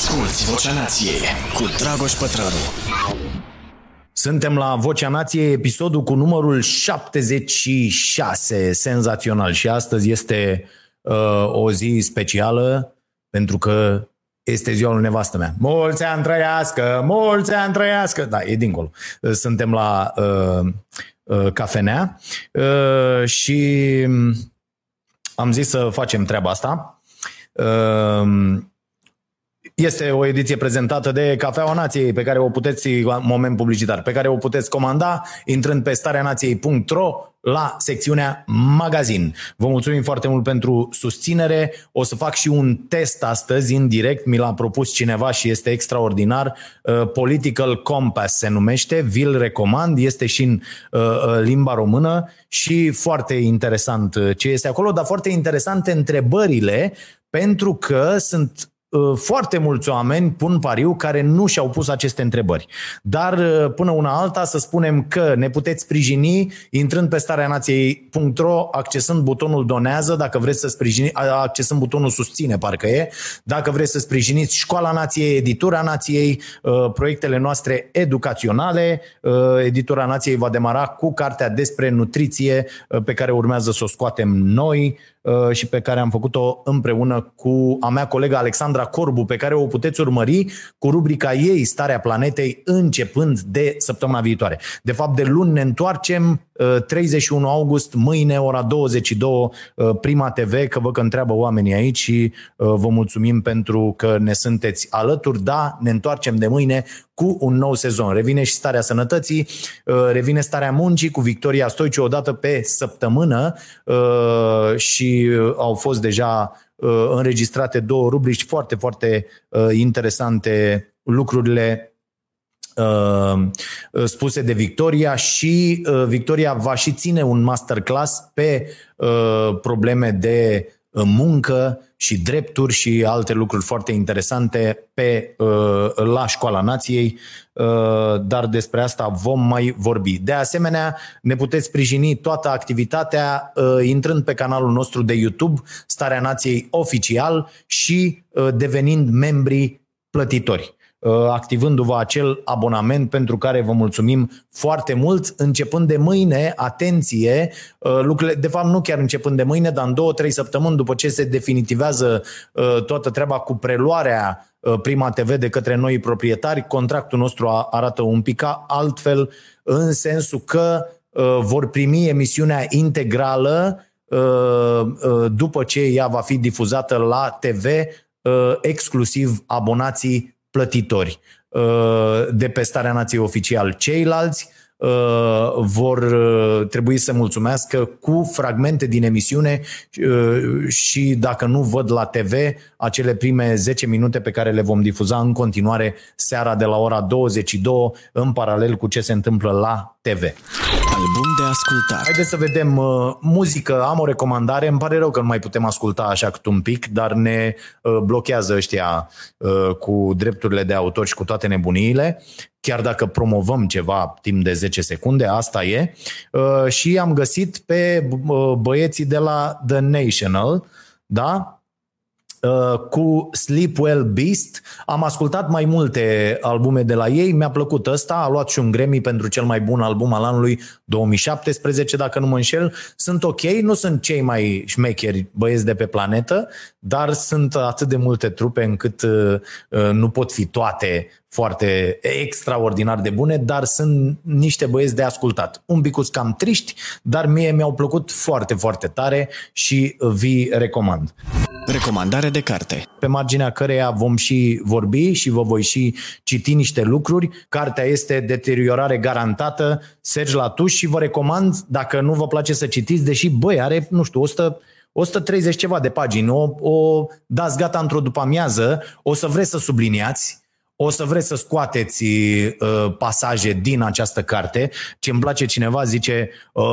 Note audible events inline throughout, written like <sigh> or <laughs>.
Asculți Vocea Nației cu Dragoș Pătrălu. Suntem la Vocea Nației, episodul cu numărul 76, senzațional. Și astăzi este uh, o zi specială pentru că este ziua lui nevastă mea. Mulți ani trăiască, mulți ani trăiască. Da, e dincolo. Suntem la uh, uh, cafenea uh, și am zis să facem treaba asta. Uh, este o ediție prezentată de Cafeaua Nației, pe care o puteți, moment publicitar, pe care o puteți comanda intrând pe stareanației.ro la secțiunea magazin. Vă mulțumim foarte mult pentru susținere. O să fac și un test astăzi în direct, mi l-a propus cineva și este extraordinar. Uh, Political Compass se numește, vi-l recomand, este și în uh, uh, limba română și foarte interesant ce este acolo, dar foarte interesante întrebările pentru că sunt Uh, foarte mulți oameni pun pariu care nu și-au pus aceste întrebări. Dar uh, până una alta să spunem că ne puteți sprijini intrând pe stareanației.ro, accesând butonul donează, dacă vreți să sprijini, accesând butonul susține, parcă e, dacă vreți să sprijiniți Școala Nației, Editura Nației, uh, proiectele noastre educaționale. Editura Nației va demara cu cartea despre nutriție pe care urmează să o scoatem noi Uh, și pe care am făcut-o împreună cu a mea colegă Alexandra Corbu, pe care o puteți urmări cu rubrica ei Starea Planetei începând de săptămâna viitoare. De fapt, de luni ne întoarcem 31 uh, august, mâine, ora 22, uh, Prima TV, că văd că întreabă oamenii aici și vă mulțumim pentru că ne sunteți alături. Da, ne întoarcem de mâine cu un nou sezon. Revine și starea sănătății, revine starea muncii cu Victoria Stoiciu odată pe săptămână și Uh, au fost deja uh, înregistrate două rubrici foarte, foarte uh, interesante lucrurile spuse de Victoria și Victoria va și ține un masterclass pe probleme de muncă și drepturi și alte lucruri foarte interesante pe, uh, la Școala Nației, uh, dar despre asta vom mai vorbi. De asemenea, ne puteți sprijini toată activitatea uh, intrând pe canalul nostru de YouTube, Starea Nației Oficial și devenind membri plătitori. Uh, activându-vă acel abonament pentru care vă mulțumim foarte mult. Începând de mâine, atenție, uh, lucrurile, de fapt nu chiar începând de mâine, dar în două, trei săptămâni după ce se definitivează uh, toată treaba cu preluarea Prima TV de către noi proprietari, contractul nostru arată un pic altfel în sensul că vor primi emisiunea integrală după ce ea va fi difuzată la TV, exclusiv abonații plătitori uh, de pe starea nației oficial. Ceilalți uh, vor uh, trebui să mulțumească cu fragmente din emisiune și dacă nu văd la TV acele prime 10 minute pe care le vom difuza în continuare seara de la ora 22 în paralel cu ce se întâmplă la TV. Album de ascultat. Haideți să vedem uh, muzică. Am o recomandare. Îmi pare rău că nu mai putem asculta așa cât un pic, dar ne uh, blochează ăștia uh, cu drepturile de autor și cu toate nebuniile. Chiar dacă promovăm ceva timp de 10 secunde, asta e. Uh, și am găsit pe uh, băieții de la The National, da? Uh, cu Sleepwell Beast. Am ascultat mai multe albume de la ei, mi-a plăcut ăsta, a luat și un Grammy pentru cel mai bun album al anului 2017, dacă nu mă înșel. Sunt ok, nu sunt cei mai șmecheri băieți de pe planetă, dar sunt atât de multe trupe încât uh, uh, nu pot fi toate foarte extraordinar de bune, dar sunt niște băieți de ascultat. Un pic cam triști, dar mie mi-au plăcut foarte, foarte tare și vi recomand. Recomandare de carte. Pe marginea căreia vom și vorbi și vă voi și citi niște lucruri. Cartea este Deteriorare garantată, Sergi Latuș și vă recomand, dacă nu vă place să citiți, deși, băi, are, nu știu, 100 130 ceva de pagini, o, o dați gata într-o după amiază, o să vreți să subliniați, o să vreți să scoateți uh, pasaje din această carte. Ce îmi place cineva zice uh,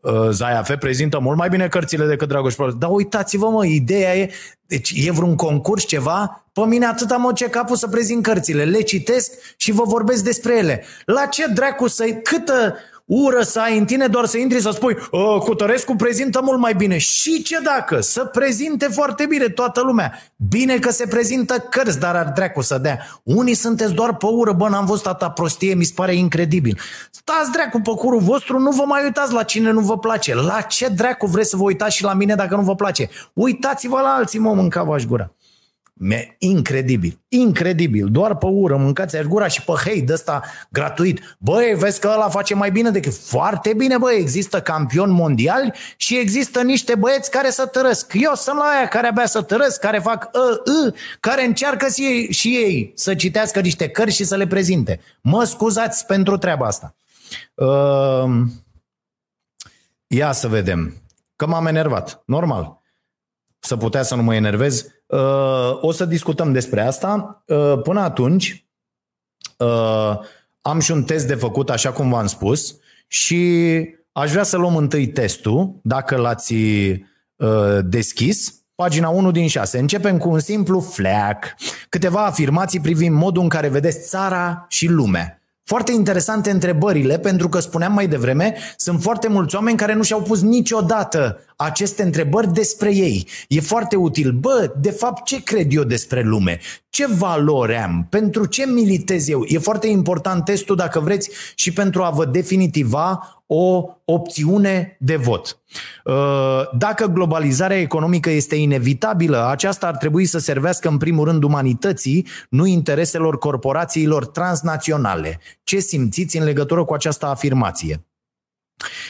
uh, Zaiafe prezintă mult mai bine cărțile decât Dragoș Pălău. Dar uitați-vă mă, ideea e, deci e vreun concurs, ceva? Pe mine atât am ce capul să prezint cărțile, le citesc și vă vorbesc despre ele. La ce dracu să câtă ură să ai în tine doar să intri să spui ă, Cutărescu prezintă mult mai bine. Și ce dacă? Să prezinte foarte bine toată lumea. Bine că se prezintă cărți, dar ar dracu să dea. Unii sunteți doar pe ură, bă, n-am văzut atâta prostie, mi se pare incredibil. Stați dracu pe curul vostru, nu vă mai uitați la cine nu vă place. La ce dracu vreți să vă uitați și la mine dacă nu vă place? Uitați-vă la alții, mă, mânca gura. Incredibil, incredibil, doar pe ură, mâncați aș gura și pe hei de ăsta gratuit. Băi, vezi că ăla face mai bine decât foarte bine, băi, există campioni mondiali și există niște băieți care să tărăsc. Eu sunt la aia care abia să tărăsc, care fac ă, ă, care încearcă și ei, și ei să citească niște cărți și să le prezinte. Mă scuzați pentru treaba asta. Uh, ia să vedem. Că m-am enervat. Normal. Să putea să nu mă enervez Uh, o să discutăm despre asta. Uh, până atunci, uh, am și un test de făcut, așa cum v-am spus, și aș vrea să luăm întâi testul, dacă l-ați deschis, pagina 1 din 6. Începem cu un simplu fleac, câteva afirmații privind modul în care vedeți țara și lumea. Foarte interesante întrebările, pentru că spuneam mai devreme, sunt foarte mulți oameni care nu și-au pus niciodată aceste întrebări despre ei. E foarte util. Bă, de fapt, ce cred eu despre lume? Ce valori am? Pentru ce militez eu? E foarte important testul, dacă vreți, și pentru a vă definitiva o opțiune de vot. Uh, dacă globalizarea economică este inevitabilă, aceasta ar trebui să servească în primul rând umanității, nu intereselor corporațiilor transnaționale. Ce simțiți în legătură cu această afirmație?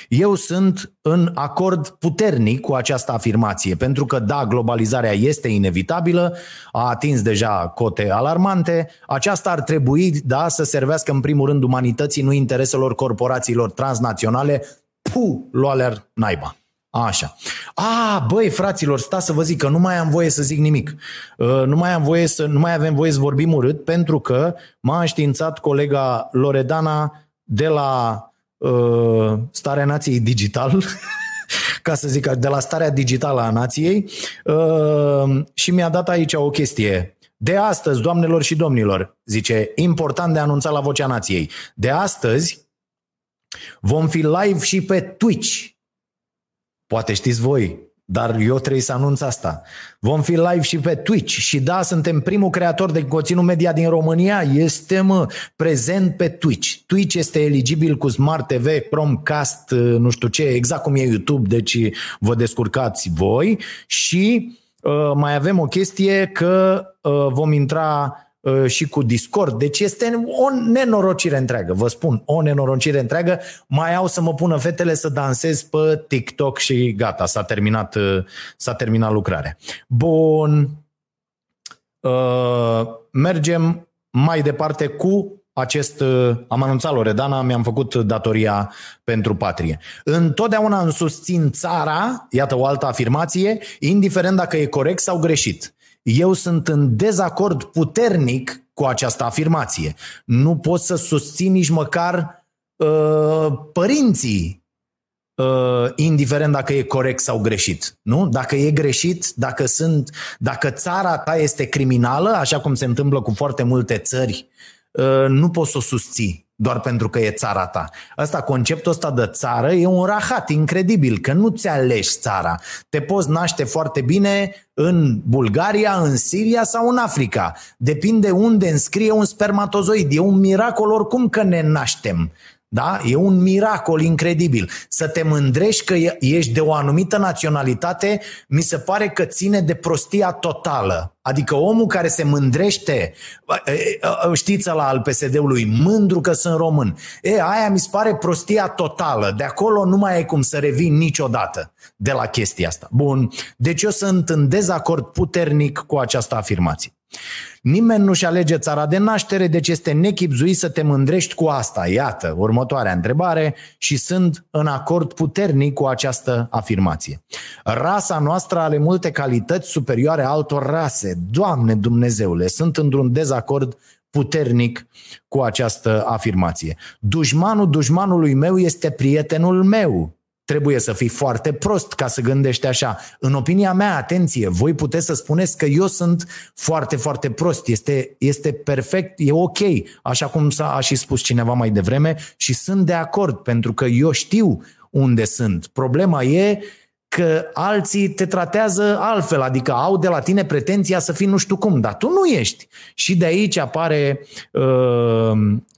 Eu sunt în acord puternic cu această afirmație, pentru că da, globalizarea este inevitabilă, a atins deja cote alarmante, aceasta ar trebui da, să servească în primul rând umanității, nu intereselor corporațiilor transnaționale, pu, luale naiba. Așa. A, băi, fraților, sta să vă zic că nu mai am voie să zic nimic. Uh, nu mai am voie să, nu mai avem voie să vorbim urât, pentru că m-a înștiințat colega Loredana de la uh, starea nației digital, <laughs> ca să zic, de la starea digitală a nației uh, și mi-a dat aici o chestie. De astăzi, doamnelor și domnilor, zice, important de anunțat la Vocea Nației, de astăzi vom fi live și pe Twitch. Poate știți voi, dar eu trebuie să anunț asta. Vom fi live și pe Twitch și da, suntem primul creator de conținut media din România. Este mă, prezent pe Twitch. Twitch este eligibil cu Smart TV, Chromecast, nu știu ce, exact cum e YouTube, deci vă descurcați voi. Și uh, mai avem o chestie că uh, vom intra Uh, și cu Discord. Deci este o nenorocire întreagă, vă spun, o nenorocire întreagă. Mai au să mă pună fetele să dansez pe TikTok și gata, s-a terminat, uh, s-a terminat lucrarea. Bun. Uh, mergem mai departe cu acest, am anunțat Loredana, mi-am făcut datoria pentru patrie. Întotdeauna îmi susțin țara, iată o altă afirmație, indiferent dacă e corect sau greșit. Eu sunt în dezacord puternic cu această afirmație. Nu pot să susțin nici măcar uh, părinții, uh, indiferent dacă e corect sau greșit. Nu? Dacă e greșit, dacă, sunt, dacă țara ta este criminală, așa cum se întâmplă cu foarte multe țări, uh, nu poți să o susții doar pentru că e țara ta. Asta, conceptul ăsta de țară e un rahat incredibil, că nu ți alegi țara. Te poți naște foarte bine în Bulgaria, în Siria sau în Africa. Depinde unde înscrie un spermatozoid. E un miracol oricum că ne naștem. Da? E un miracol incredibil. Să te mândrești că ești de o anumită naționalitate, mi se pare că ține de prostia totală. Adică omul care se mândrește, știți la al PSD-ului, mândru că sunt român. E, aia mi se pare prostia totală. De acolo nu mai e cum să revin niciodată de la chestia asta. Bun, deci eu sunt în dezacord puternic cu această afirmație. Nimeni nu-și alege țara de naștere, deci este nechipzuit să te mândrești cu asta. Iată, următoarea întrebare și sunt în acord puternic cu această afirmație. Rasa noastră are multe calități superioare altor rase. Doamne Dumnezeule, sunt într-un dezacord puternic cu această afirmație. Dușmanul dușmanului meu este prietenul meu. Trebuie să fii foarte prost ca să gândești așa. În opinia mea, atenție, voi puteți să spuneți că eu sunt foarte, foarte prost. Este, este perfect, e ok, așa cum s-a și spus cineva mai devreme și sunt de acord, pentru că eu știu unde sunt. Problema e că alții te tratează altfel, adică au de la tine pretenția să fii nu știu cum, dar tu nu ești. Și de aici apare uh,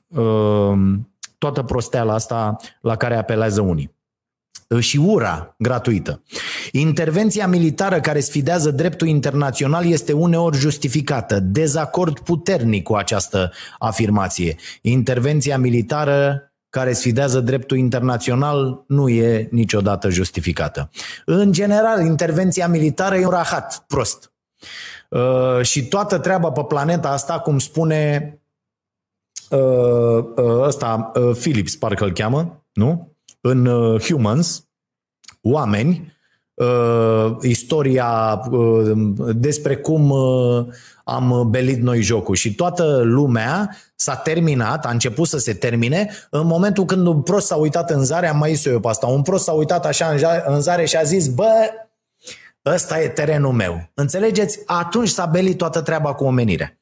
uh, toată prosteala asta la care apelează unii și ura gratuită. Intervenția militară care sfidează dreptul internațional este uneori justificată. Dezacord puternic cu această afirmație. Intervenția militară care sfidează dreptul internațional nu e niciodată justificată. În general, intervenția militară e un rahat prost. Uh, și toată treaba pe planeta asta, cum spune uh, uh, ăsta, Philips, parcă îl cheamă, nu? În Humans, oameni, istoria despre cum am belit noi jocul și toată lumea s-a terminat, a început să se termine în momentul când un prost s-a uitat în zare, am mai zis eu pe asta, un prost s-a uitat așa în zare și a zis, bă, ăsta e terenul meu. Înțelegeți? Atunci s-a belit toată treaba cu omenirea.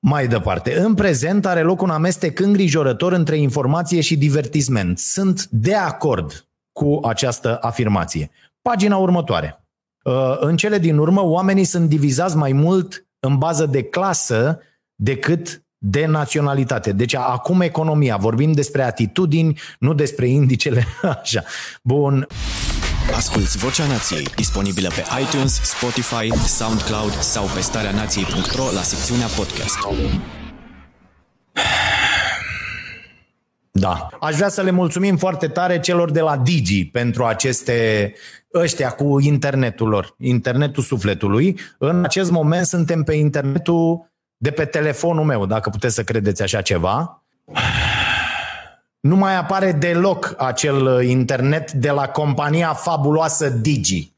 Mai departe, în prezent are loc un amestec îngrijorător între informație și divertisment. Sunt de acord cu această afirmație. Pagina următoare. Uh, în cele din urmă, oamenii sunt divizați mai mult în bază de clasă decât de naționalitate. Deci acum economia, vorbim despre atitudini, nu despre indicele <laughs> așa. Bun. Asculți Vocea Nației, disponibilă pe iTunes, Spotify, SoundCloud sau pe starea nației.ro la secțiunea podcast. Da. Aș vrea să le mulțumim foarte tare celor de la Digi pentru aceste ăștia cu internetul lor, internetul sufletului. În acest moment suntem pe internetul de pe telefonul meu, dacă puteți să credeți așa ceva. Nu mai apare deloc acel internet de la compania fabuloasă Digi.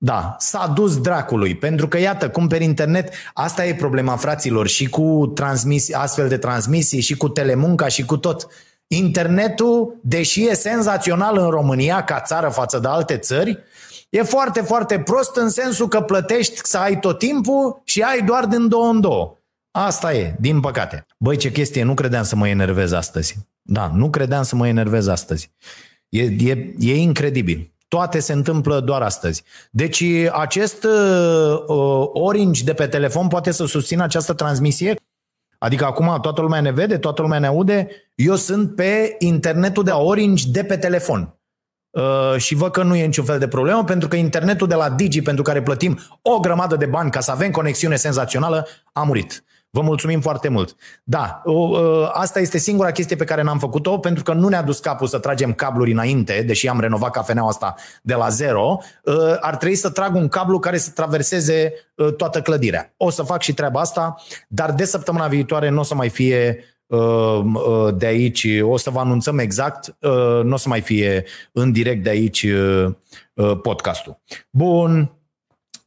Da, s-a dus dracului, pentru că iată, cumperi internet, asta e problema fraților și cu transmisi, astfel de transmisii și cu telemunca și cu tot. Internetul, deși e senzațional în România ca țară față de alte țări, e foarte, foarte prost în sensul că plătești să ai tot timpul și ai doar din două în două. Asta e, din păcate. Băi, ce chestie, nu credeam să mă enervez astăzi. Da, nu credeam să mă enervez astăzi. E, e, e incredibil. Toate se întâmplă doar astăzi. Deci acest uh, Orange de pe telefon poate să susțină această transmisie? Adică acum toată lumea ne vede, toată lumea ne aude. Eu sunt pe internetul de Orange de pe telefon. Uh, și văd că nu e niciun fel de problemă pentru că internetul de la Digi pentru care plătim o grămadă de bani ca să avem conexiune senzațională a murit. Vă mulțumim foarte mult. Da, asta este singura chestie pe care n-am făcut-o pentru că nu ne-a dus capul să tragem cabluri înainte, deși am renovat cafeneaua asta de la zero. Ar trebui să trag un cablu care să traverseze toată clădirea. O să fac și treaba asta, dar de săptămâna viitoare nu o să mai fie de aici, o să vă anunțăm exact, nu o să mai fie în direct de aici podcastul. Bun,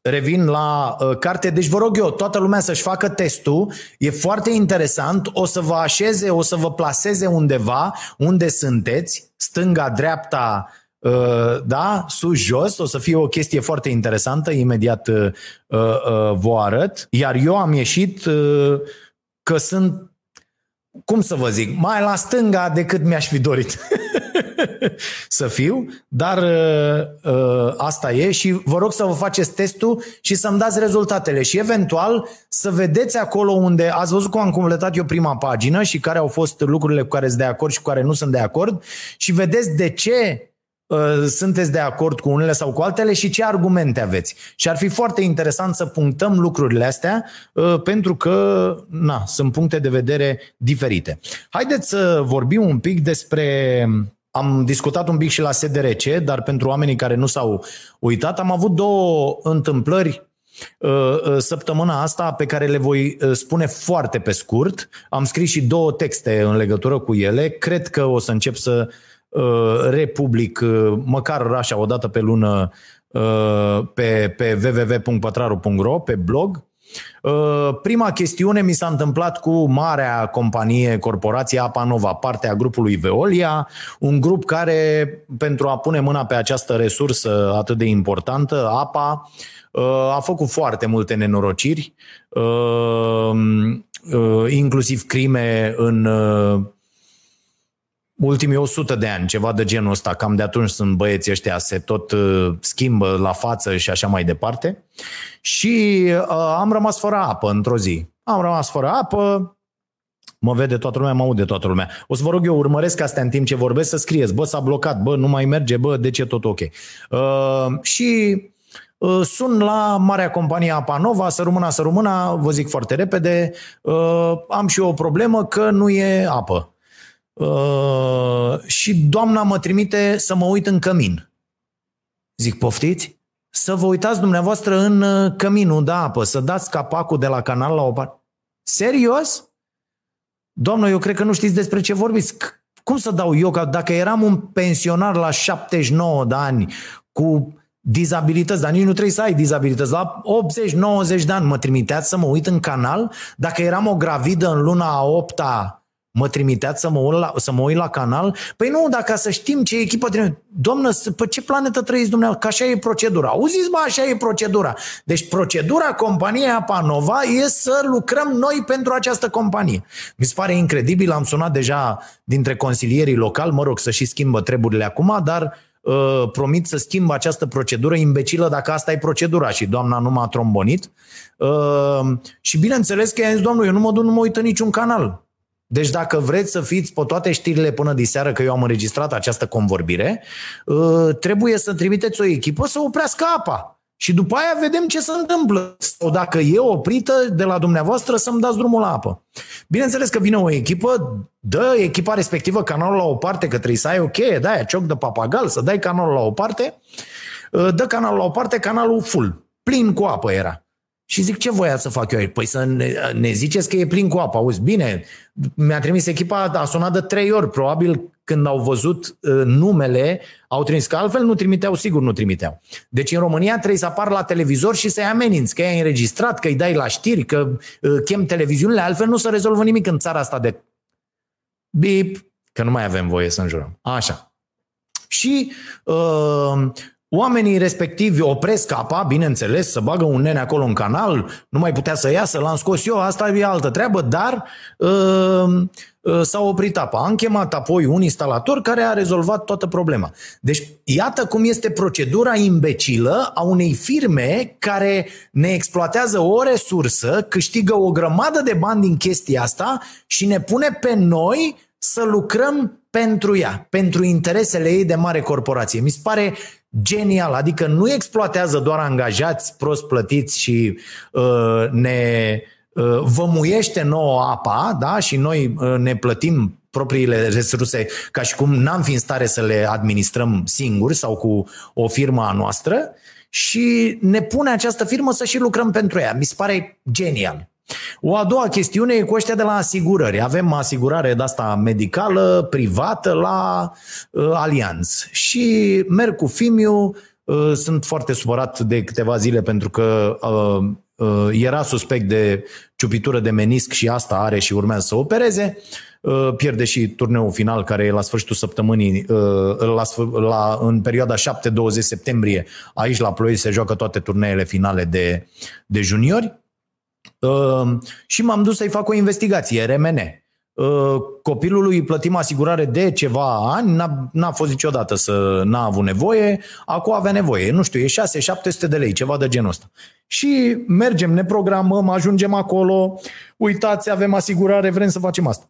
revin la uh, carte. Deci vă rog eu, toată lumea să-și facă testul. E foarte interesant. O să vă așeze, o să vă plaseze undeva unde sunteți, stânga, dreapta, uh, da, sus, jos. O să fie o chestie foarte interesantă. Imediat uh, uh, uh, vă arăt. Iar eu am ieșit uh, că sunt cum să vă zic, mai la stânga decât mi-aș fi dorit. <laughs> <laughs> să fiu, dar uh, uh, asta e și vă rog să vă faceți testul și să-mi dați rezultatele și eventual să vedeți acolo unde ați văzut cum am completat eu prima pagină și care au fost lucrurile cu care sunt de acord și cu care nu sunt de acord și vedeți de ce uh, sunteți de acord cu unele sau cu altele și ce argumente aveți. Și ar fi foarte interesant să punctăm lucrurile astea uh, pentru că na, sunt puncte de vedere diferite. Haideți să vorbim un pic despre am discutat un pic și la SDRC, dar pentru oamenii care nu s-au uitat, am avut două întâmplări uh, uh, săptămâna asta pe care le voi uh, spune foarte pe scurt. Am scris și două texte în legătură cu ele. Cred că o să încep să republic măcar așa o dată pe lună pe, pe www.pătraru.ro, pe blog Uh, prima chestiune mi s-a întâmplat cu marea companie, corporație Apa Nova, partea grupului Veolia, un grup care, pentru a pune mâna pe această resursă atât de importantă, apa, uh, a făcut foarte multe nenorociri, uh, inclusiv crime în ultimii 100 de ani, ceva de genul ăsta, cam de atunci sunt băieții ăștia, se tot uh, schimbă la față și așa mai departe. Și uh, am rămas fără apă într-o zi. Am rămas fără apă, mă vede toată lumea, mă aude toată lumea. O să vă rog eu, urmăresc astea în timp ce vorbesc, să scrieți, bă, s-a blocat, bă, nu mai merge, bă, de ce tot ok. Uh, și uh, sun la marea companie Apanova, să rămână, să rămână, vă zic foarte repede, uh, am și eu o problemă că nu e apă. Uh, și doamna mă trimite să mă uit în cămin. Zic, poftiți? Să vă uitați dumneavoastră în uh, căminul de apă, să dați capacul de la canal la o parte. Serios? Doamnă, eu cred că nu știți despre ce vorbiți. Cum să dau eu? Că dacă eram un pensionar la 79 de ani cu dizabilități, dar nici nu trebuie să ai dizabilități. La 80-90 de ani mă trimiteați să mă uit în canal. Dacă eram o gravidă în luna a 8 mă trimiteați să mă, uit la, să mă uit la canal? Păi nu, dacă să știm ce echipă trimite. Doamnă, pe ce planetă trăiți dumneavoastră? Că așa e procedura. Auziți, bă, așa e procedura. Deci procedura companiei Apanova e să lucrăm noi pentru această companie. Mi se pare incredibil, am sunat deja dintre consilierii locali, mă rog să și schimbă treburile acum, dar uh, promit să schimb această procedură imbecilă dacă asta e procedura și doamna nu m-a trombonit. Uh, și bineînțeles că i-a zis, domnul, eu nu mă duc, nu mă uit în niciun canal. Deci dacă vreți să fiți pe toate știrile până diseară că eu am înregistrat această convorbire, uh, trebuie să trimiteți o echipă să oprească apa. Și după aia vedem ce se întâmplă. Sau dacă e oprită de la dumneavoastră să-mi dați drumul la apă. Bineînțeles că vine o echipă, dă echipa respectivă canalul la o parte, că trebuie să ai o cheie, da, aia, cioc de papagal, să dai canalul la o parte, uh, dă canalul la o parte, canalul full, plin cu apă era. Și zic, ce voia să fac eu aici? Păi să ne, ne ziceți că e plin cu apă. Auzi, bine, mi-a trimis echipa, a sunat de trei ori. Probabil când au văzut uh, numele, au trimis, că altfel nu trimiteau, sigur nu trimiteau. Deci în România trebuie să apar la televizor și să-i ameninți, că ai înregistrat, că îi dai la știri, că uh, chem televiziunile, altfel nu se rezolvă nimic în țara asta de bip, că nu mai avem voie să înjurăm. Așa. Și uh, Oamenii respectivi opresc apa, bineînțeles, să bagă un nene acolo în canal, nu mai putea să iasă, l-am scos eu, asta e altă treabă, dar uh, uh, s-a oprit apa. Am chemat apoi un instalator care a rezolvat toată problema. Deci, iată cum este procedura imbecilă a unei firme care ne exploatează o resursă, câștigă o grămadă de bani din chestia asta și ne pune pe noi să lucrăm pentru ea, pentru interesele ei de mare corporație. Mi se pare genial, adică nu exploatează doar angajați prost plătiți și uh, ne uh, vămuiește nouă apa da? și noi uh, ne plătim propriile resurse ca și cum n-am fi în stare să le administrăm singuri sau cu o firmă a noastră și ne pune această firmă să și lucrăm pentru ea. Mi se pare genial. O a doua chestiune e cu ăștia de la asigurări. Avem asigurare de asta medicală, privată, la uh, Alianț. Și merg cu Fimiu, uh, sunt foarte supărat de câteva zile pentru că uh, uh, era suspect de ciupitură de menisc și asta are și urmează să opereze. Uh, pierde și turneul final care e la sfârșitul săptămânii, uh, la, la, în perioada 7-20 septembrie. Aici la Ploiești se joacă toate turneele finale de, de juniori. Uh, și m-am dus să-i fac o investigație, RMN. Uh, copilului îi plătim asigurare de ceva ani, n-a, n-a fost niciodată să n-a avut nevoie, acum avea nevoie, nu știu, e 6-700 de lei, ceva de genul ăsta. Și mergem, ne programăm, ajungem acolo, uitați, avem asigurare, vrem să facem asta.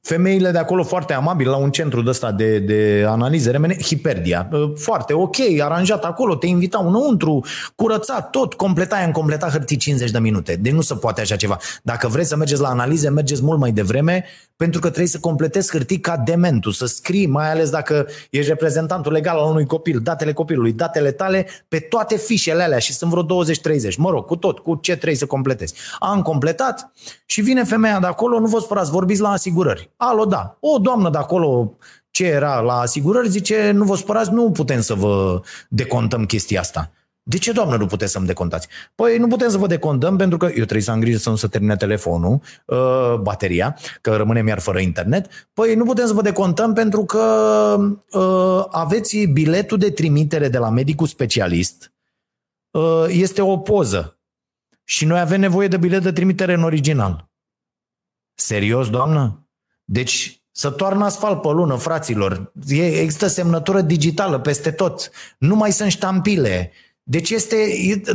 Femeile de acolo foarte amabile, la un centru de ăsta de, de analize remene, Hiperdia. Foarte ok, aranjat acolo, te invitau înăuntru, curățat tot, completai, am completat hârtii 50 de minute. Deci nu se poate așa ceva. Dacă vreți să mergeți la analize, mergeți mult mai devreme, pentru că trebuie să completezi hârtii ca dementul, să scrii, mai ales dacă ești reprezentantul legal al unui copil, datele copilului, datele tale pe toate fișele alea și sunt vreo 20-30, mă rog, cu tot, cu ce trebuie să completezi. Am completat și vine femeia de acolo, nu vă spărați, vorbiți la asigurări. Alo, da. O doamnă de acolo ce era la asigurări zice, nu vă spărați, nu putem să vă decontăm chestia asta. De ce, doamnă, nu puteți să-mi decontați? Păi nu putem să vă decontăm pentru că eu trebuie să am grijă să nu se termine telefonul, uh, bateria, că rămânem iar fără internet. Păi nu putem să vă decontăm pentru că uh, aveți biletul de trimitere de la medicul specialist. Uh, este o poză. Și noi avem nevoie de bilet de trimitere în original. Serios, doamnă? Deci să toarnă asfalt pe lună, fraților. Există semnătură digitală peste tot. Nu mai sunt ștampile. Deci este,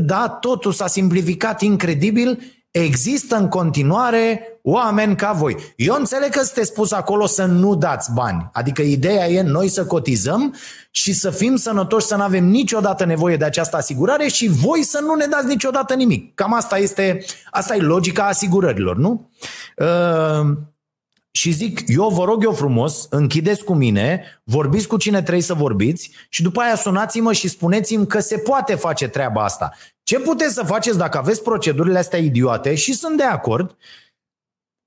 da, totul s-a simplificat incredibil, există în continuare oameni ca voi. Eu înțeleg că sunteți spus acolo să nu dați bani. Adică ideea e noi să cotizăm și să fim sănătoși, să nu avem niciodată nevoie de această asigurare și voi să nu ne dați niciodată nimic. Cam asta este, asta e logica asigurărilor, nu? Uh, și zic, eu vă rog eu frumos, închideți cu mine, vorbiți cu cine trebuie să vorbiți și după aia sunați-mă și spuneți-mi că se poate face treaba asta. Ce puteți să faceți dacă aveți procedurile astea idiote și sunt de acord,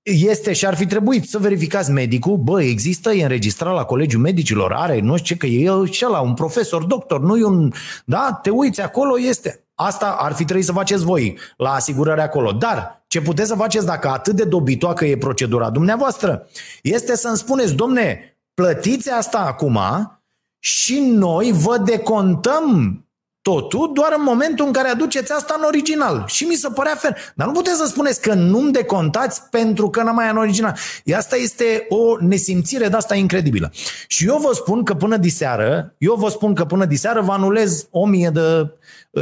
este și ar fi trebuit să verificați medicul, bă, există, e înregistrat la Colegiul Medicilor, are, nu știu ce, că e și la un profesor, doctor, nu e un... Da, te uiți acolo, este. Asta ar fi trebuit să faceți voi la asigurare acolo. Dar ce puteți să faceți dacă atât de dobitoacă e procedura dumneavoastră, este să-mi spuneți, domne, plătiți asta acum și noi vă decontăm totul doar în momentul în care aduceți asta în original. Și mi se părea fel. Dar nu puteți să spuneți că nu-mi decontați pentru că n-am mai în original. Asta este o nesimțire de asta incredibilă. Și eu vă spun că până diseară, eu vă spun că până diseară vă anulez o mie de...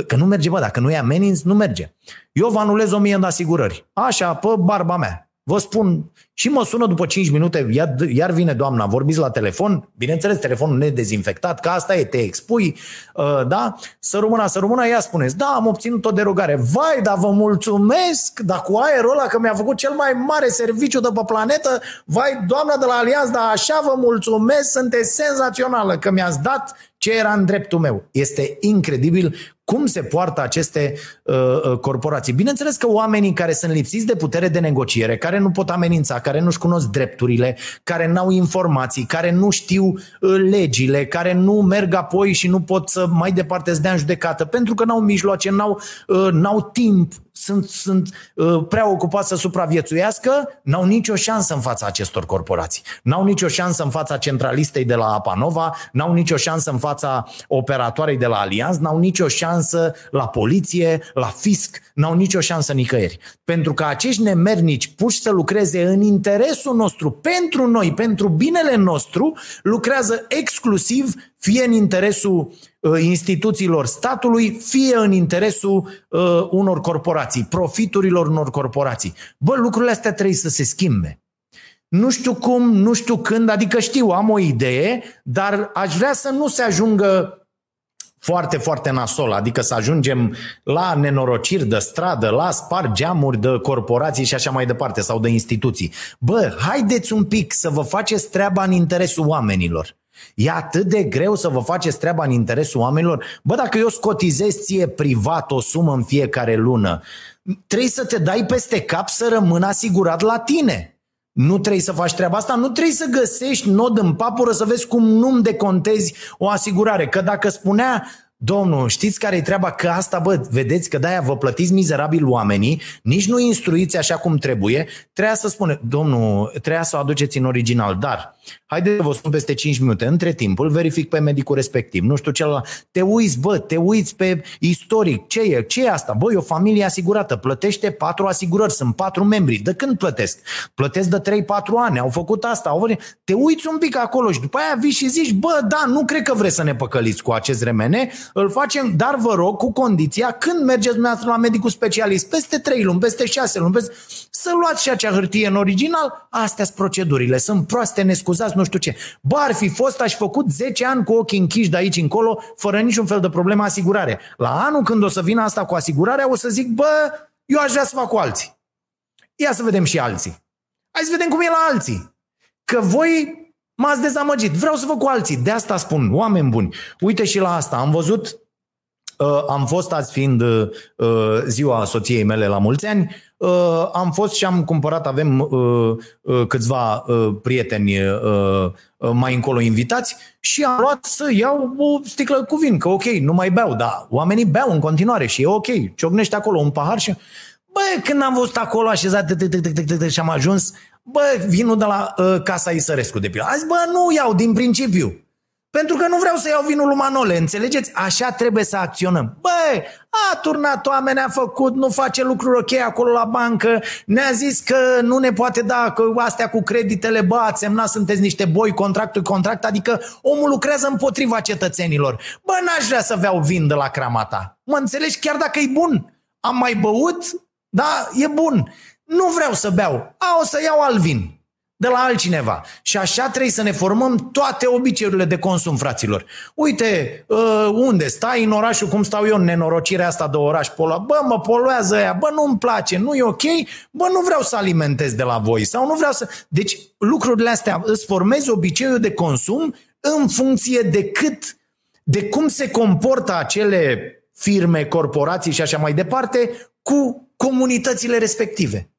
Că nu merge, bă, dacă nu e ameninț, nu merge. Eu vă anulez o mie de asigurări. Așa, pe barba mea. Vă spun, și mă sună după 5 minute, iar, iar vine doamna, vorbiți la telefon, bineînțeles, telefonul nedezinfectat, că asta e, te expui, uh, da? Să rămână, să rămână, ea spuneți, da, am obținut o derogare. Vai, dar vă mulțumesc, dar cu aerul ăla că mi-a făcut cel mai mare serviciu de pe planetă, vai, doamna de la Alianță, dar așa vă mulțumesc, sunteți senzațională că mi-ați dat ce era în dreptul meu. Este incredibil cum se poartă aceste uh, uh, corporații. Bineînțeles că oamenii care sunt lipsiți de putere de negociere, care nu pot amenința, care nu-și cunosc drepturile, care n-au informații, care nu știu uh, legile, care nu merg apoi și nu pot să mai departe să dea în judecată, pentru că n-au mijloace, n-au, uh, n-au timp sunt, sunt uh, prea ocupați să supraviețuiască, n-au nicio șansă în fața acestor corporații. N-au nicio șansă în fața centralistei de la Apanova, n-au nicio șansă în fața operatoarei de la Alianz, n-au nicio șansă la poliție, la fisc, n-au nicio șansă nicăieri. Pentru că acești nemernici puși să lucreze în interesul nostru, pentru noi, pentru binele nostru, lucrează exclusiv fie în interesul uh, instituțiilor statului, fie în interesul uh, unor corporații, profiturilor unor corporații. Bă, lucrurile astea trebuie să se schimbe. Nu știu cum, nu știu când, adică știu, am o idee, dar aș vrea să nu se ajungă foarte, foarte nasol, adică să ajungem la nenorociri de stradă, la spar geamuri de corporații și așa mai departe, sau de instituții. Bă, haideți un pic să vă faceți treaba în interesul oamenilor. E atât de greu să vă faceți treaba în interesul oamenilor? Bă, dacă eu scotizez ție privat o sumă în fiecare lună, trebuie să te dai peste cap să rămână asigurat la tine. Nu trebuie să faci treaba asta, nu trebuie să găsești nod în papură să vezi cum nu-mi decontezi o asigurare. Că dacă spunea Domnul, știți care e treaba? Că asta, bă, vedeți că de-aia vă plătiți mizerabil oamenii, nici nu instruiți așa cum trebuie, treia să spune, domnul, treia să o aduceți în original, dar Haideți să vă spun peste 5 minute. Între timp îl verific pe medicul respectiv. Nu știu celălalt. Te uiți, bă, te uiți pe istoric. Ce e? Ce e asta? Bă, e o familie asigurată. Plătește patru asigurări. Sunt patru membri. De când plătesc? Plătesc de 3-4 ani. Au făcut asta. Au venit. Te uiți un pic acolo și după aia vii și zici, bă, da, nu cred că vreți să ne păcăliți cu acest remene. Îl facem, dar vă rog, cu condiția, când mergeți dumneavoastră la medicul specialist, peste 3 luni, peste 6 luni, peste... să luați și acea hârtie în original. Astea sunt procedurile. Sunt proaste, nescuzați nu știu ce. Bă, ar fi fost, aș făcut 10 ani cu ochii închiși de aici încolo, fără niciun fel de problemă asigurare. La anul când o să vină asta cu asigurarea, o să zic, bă, eu aș vrea să fac cu alții. Ia să vedem și alții. Hai să vedem cum e la alții. Că voi m-ați dezamăgit. Vreau să văd cu alții. De asta spun, oameni buni. Uite și la asta. Am văzut, uh, am fost azi fiind uh, ziua soției mele la mulți ani, uh, am fost și am cumpărat, avem uh, uh, câțiva uh, prieteni uh, uh, mai încolo invitați și am luat să iau o sticlă cu vin, că ok, nu mai beau, dar oamenii beau în continuare și e ok, ciocnește acolo un pahar și... Bă, când am văzut acolo așezat și am ajuns, bă, vinul de la uh, Casa Isărescu de pildă. Azi, bă, nu iau din principiu. Pentru că nu vreau să iau vinul lui Manole, înțelegeți? Așa trebuie să acționăm. Băi, a turnat oameni, a făcut, nu face lucruri ok acolo la bancă, ne-a zis că nu ne poate da, că astea cu creditele, bă, ați semnat, sunteți niște boi, contractul contract, adică omul lucrează împotriva cetățenilor. Bă, n-aș vrea să beau vin de la crama ta. Mă înțelegi? Chiar dacă e bun. Am mai băut, da, e bun. Nu vreau să beau. A, o să iau alt vin de la altcineva. Și așa trebuie să ne formăm toate obiceiurile de consum, fraților. Uite, uh, unde stai în orașul, cum stau eu în nenorocirea asta de oraș, polo. bă, mă poluează aia, bă, nu-mi place, nu e ok, bă, nu vreau să alimentez de la voi sau nu vreau să... Deci lucrurile astea îți formezi obiceiul de consum în funcție de cât, de cum se comportă acele firme, corporații și așa mai departe cu comunitățile respective.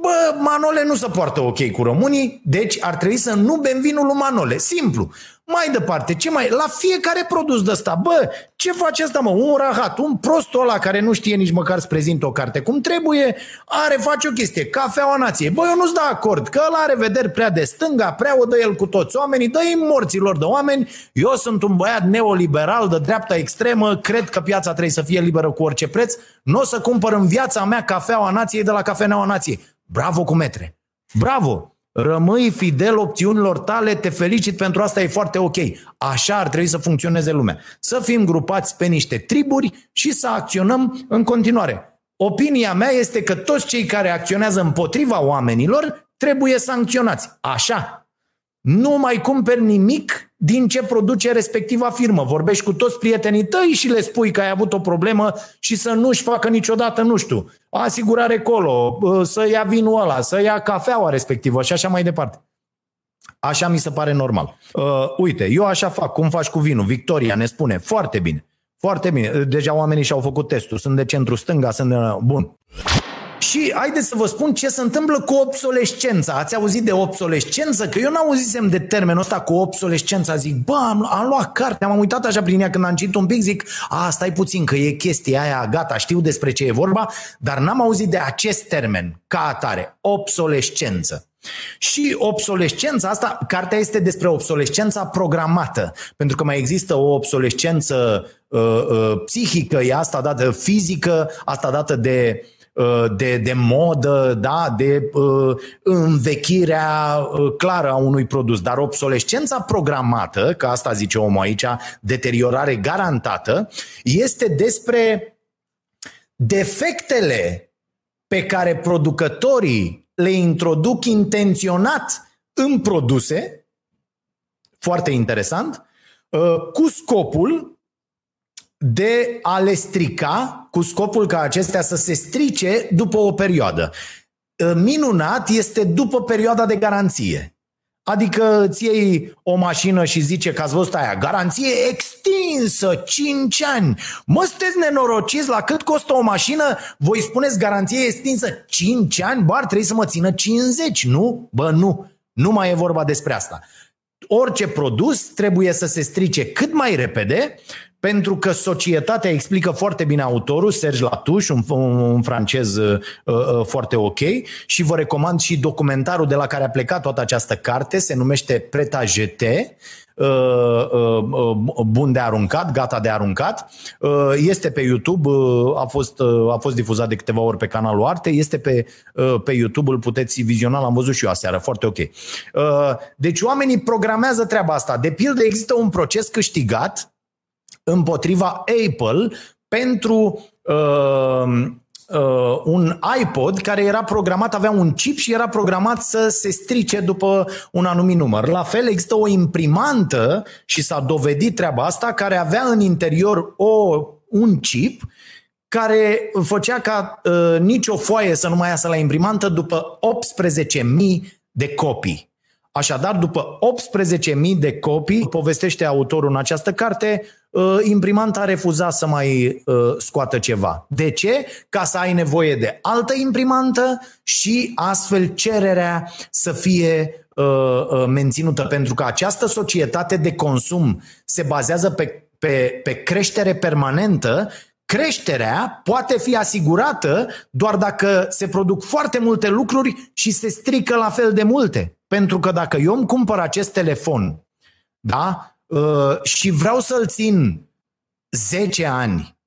Bă, Manole nu se poartă ok cu românii, deci ar trebui să nu bem vinul lui Manole. Simplu. Mai departe, ce mai... La fiecare produs de ăsta, bă, ce face asta, mă? Un rahat, un prost ăla care nu știe nici măcar să prezinte o carte cum trebuie, are, face o chestie, cafeaua nației. Bă, eu nu-ți da acord, că ăla are vederi prea de stânga, prea o dă el cu toți oamenii, dă-i morților de oameni. Eu sunt un băiat neoliberal de dreapta extremă, cred că piața trebuie să fie liberă cu orice preț, nu o să cumpăr în viața mea cafeaua nației de la cafeneaua nației. Bravo cu metre! Bravo! Rămâi fidel opțiunilor tale, te felicit pentru asta, e foarte ok. Așa ar trebui să funcționeze lumea. Să fim grupați pe niște triburi și să acționăm în continuare. Opinia mea este că toți cei care acționează împotriva oamenilor trebuie sancționați. Așa. Nu mai cumperi nimic din ce produce respectiva firmă. Vorbești cu toți prietenii tăi și le spui că ai avut o problemă și să nu-și facă niciodată, nu știu, asigurare colo, să ia vinul ăla, să ia cafeaua respectivă și așa mai departe. Așa mi se pare normal. Uh, uite, eu așa fac. Cum faci cu vinul? Victoria ne spune. Foarte bine. Foarte bine. Deja oamenii și-au făcut testul. Sunt de centru stânga, sunt de... Bun. Și haideți să vă spun ce se întâmplă cu obsolescența. Ați auzit de obsolescență? Că eu n-auzisem de termenul ăsta cu obsolescența. Zic, bă, am, am luat carte, am uitat așa prin ea când am citit un pic, zic, a, stai puțin că e chestia aia, gata, știu despre ce e vorba, dar n-am auzit de acest termen ca atare, obsolescență. Și obsolescența asta, cartea este despre obsolescența programată, pentru că mai există o obsolescență uh, uh, psihică, e asta dată fizică, asta dată de uh, Uh, de, de modă, da, de uh, învechirea uh, clară a unui produs. Dar obsolescența programată, că asta zice omul aici, deteriorare garantată, este despre defectele pe care producătorii le introduc intenționat în produse, foarte interesant, cu scopul de a le strica cu scopul ca acestea să se strice după o perioadă. Minunat este după perioada de garanție. Adică îți iei o mașină și zice că ați văzut aia, garanție extinsă, 5 ani. Mă, sunteți nenorociți la cât costă o mașină? Voi spuneți garanție extinsă 5 ani? Bă, ar trebui să mă țină 50, nu? Bă, nu. Nu mai e vorba despre asta. Orice produs trebuie să se strice cât mai repede pentru că societatea explică foarte bine autorul, Serge Latouche, un, un, un francez uh, uh, foarte ok și vă recomand și documentarul de la care a plecat toată această carte, se numește Preta GT, uh, uh, uh, bun de aruncat, gata de aruncat. Uh, este pe YouTube, a fost, a fost difuzat de câteva ori pe canalul Arte, este pe, pe YouTube, îl puteți viziona, l-am văzut și eu aseară, foarte ok. Deci oamenii programează treaba asta. De pildă există un proces câștigat împotriva Apple pentru uh, uh, un iPod care era programat, avea un chip și era programat să se strice după un anumit număr. La fel există o imprimantă și s-a dovedit treaba asta care avea în interior o, un chip care făcea ca uh, nicio foaie să nu mai iasă la imprimantă după 18.000 de copii. Așadar, după 18.000 de copii, povestește autorul în această carte, uh, imprimanta a refuzat să mai uh, scoată ceva. De ce? Ca să ai nevoie de altă imprimantă și astfel cererea să fie uh, menținută. Pentru că această societate de consum se bazează pe, pe, pe creștere permanentă creșterea poate fi asigurată doar dacă se produc foarte multe lucruri și se strică la fel de multe. Pentru că dacă eu îmi cumpăr acest telefon da? Uh, și vreau să-l țin 10 ani,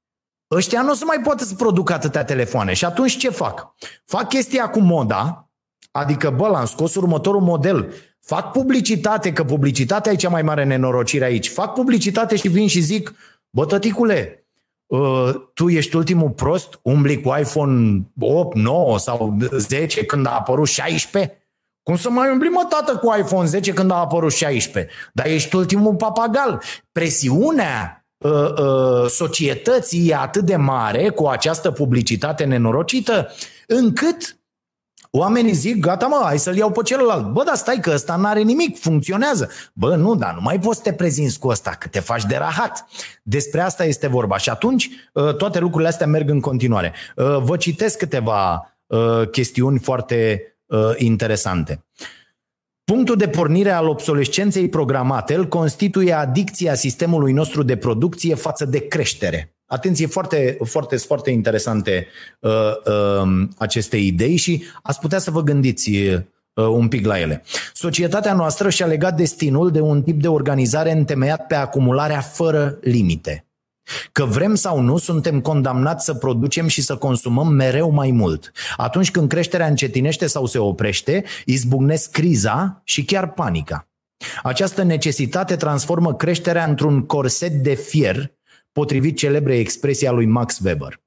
ăștia nu o să mai poată să producă atâtea telefoane. Și atunci ce fac? Fac chestia cu moda, adică bă, l-am scos următorul model, fac publicitate, că publicitatea e cea mai mare nenorocire aici, fac publicitate și vin și zic, bă, tăticule, Uh, tu ești ultimul prost, umbli cu iPhone 8, 9 sau 10 când a apărut 16? Cum să mai umbli mă tată cu iPhone 10 când a apărut 16? Dar ești ultimul papagal. Presiunea uh, uh, societății e atât de mare cu această publicitate nenorocită încât Oamenii zic, gata mă, hai să-l iau pe celălalt. Bă, dar stai că ăsta n-are nimic, funcționează. Bă, nu, dar nu mai poți să te prezinți cu ăsta, că te faci de rahat. Despre asta este vorba. Și atunci ă, toate lucrurile astea merg în continuare. Ă, vă citesc câteva ă, chestiuni foarte interesante. Punctul de pornire al obsolescenței programate îl constituie adicția sistemului nostru de producție față de creștere. Atenție, foarte, foarte, foarte interesante uh, uh, aceste idei și ați putea să vă gândiți uh, un pic la ele. Societatea noastră și-a legat destinul de un tip de organizare întemeiat pe acumularea fără limite. Că vrem sau nu, suntem condamnați să producem și să consumăm mereu mai mult. Atunci când creșterea încetinește sau se oprește, izbucnesc criza și chiar panica. Această necesitate transformă creșterea într-un corset de fier potrivit celebrei expresii a lui Max Weber.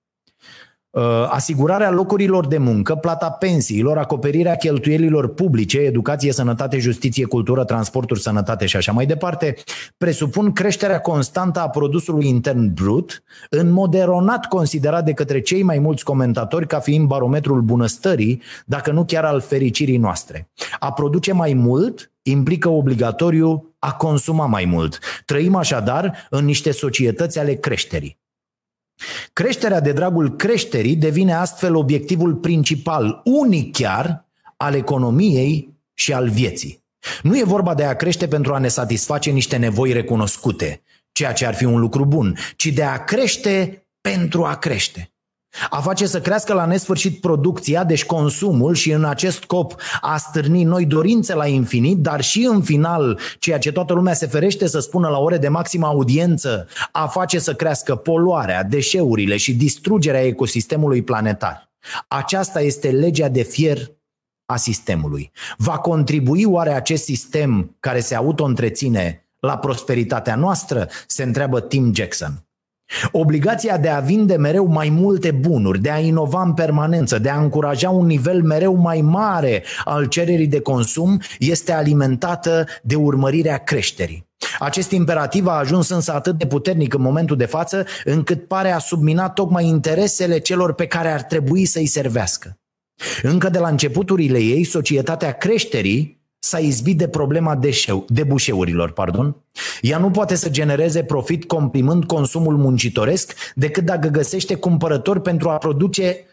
Uh, asigurarea locurilor de muncă, plata pensiilor, acoperirea cheltuielilor publice, educație, sănătate, justiție, cultură, transporturi, sănătate și așa mai departe, presupun creșterea constantă a produsului intern brut, în mod eronat considerat de către cei mai mulți comentatori ca fiind barometrul bunăstării, dacă nu chiar al fericirii noastre. A produce mai mult implică obligatoriu a consuma mai mult. Trăim așadar în niște societăți ale creșterii. Creșterea de dragul creșterii devine astfel obiectivul principal, unic chiar, al economiei și al vieții. Nu e vorba de a crește pentru a ne satisface niște nevoi recunoscute, ceea ce ar fi un lucru bun, ci de a crește pentru a crește. A face să crească la nesfârșit producția, deci consumul și în acest scop a stârni noi dorințe la infinit, dar și în final, ceea ce toată lumea se ferește să spună la ore de maximă audiență, a face să crească poluarea, deșeurile și distrugerea ecosistemului planetar. Aceasta este legea de fier a sistemului. Va contribui oare acest sistem care se auto-întreține la prosperitatea noastră? Se întreabă Tim Jackson. Obligația de a vinde mereu mai multe bunuri, de a inova în permanență, de a încuraja un nivel mereu mai mare al cererii de consum este alimentată de urmărirea creșterii. Acest imperativ a ajuns însă atât de puternic în momentul de față încât pare a submina tocmai interesele celor pe care ar trebui să-i servească. Încă de la începuturile ei, societatea creșterii s-a izbit de problema deșeu, debușeurilor. Pardon. Ea nu poate să genereze profit comprimând consumul muncitoresc decât dacă găsește cumpărători pentru a produce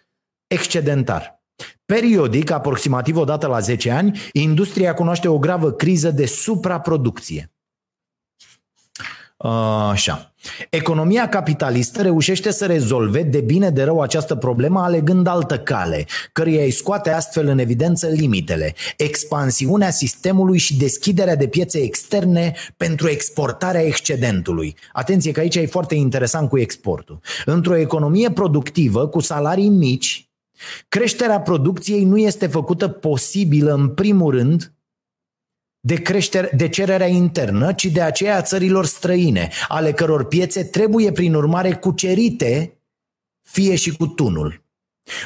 excedentar. Periodic, aproximativ o dată la 10 ani, industria cunoaște o gravă criză de supraproducție. Așa. Economia capitalistă reușește să rezolve de bine de rău această problemă alegând altă cale, căreia îi scoate astfel în evidență limitele, expansiunea sistemului și deschiderea de piețe externe pentru exportarea excedentului. Atenție că aici e foarte interesant cu exportul. Într-o economie productivă cu salarii mici, creșterea producției nu este făcută posibilă în primul rând de, creștere, de cererea internă, ci de aceea a țărilor străine, ale căror piețe trebuie prin urmare cucerite, fie și cu tunul.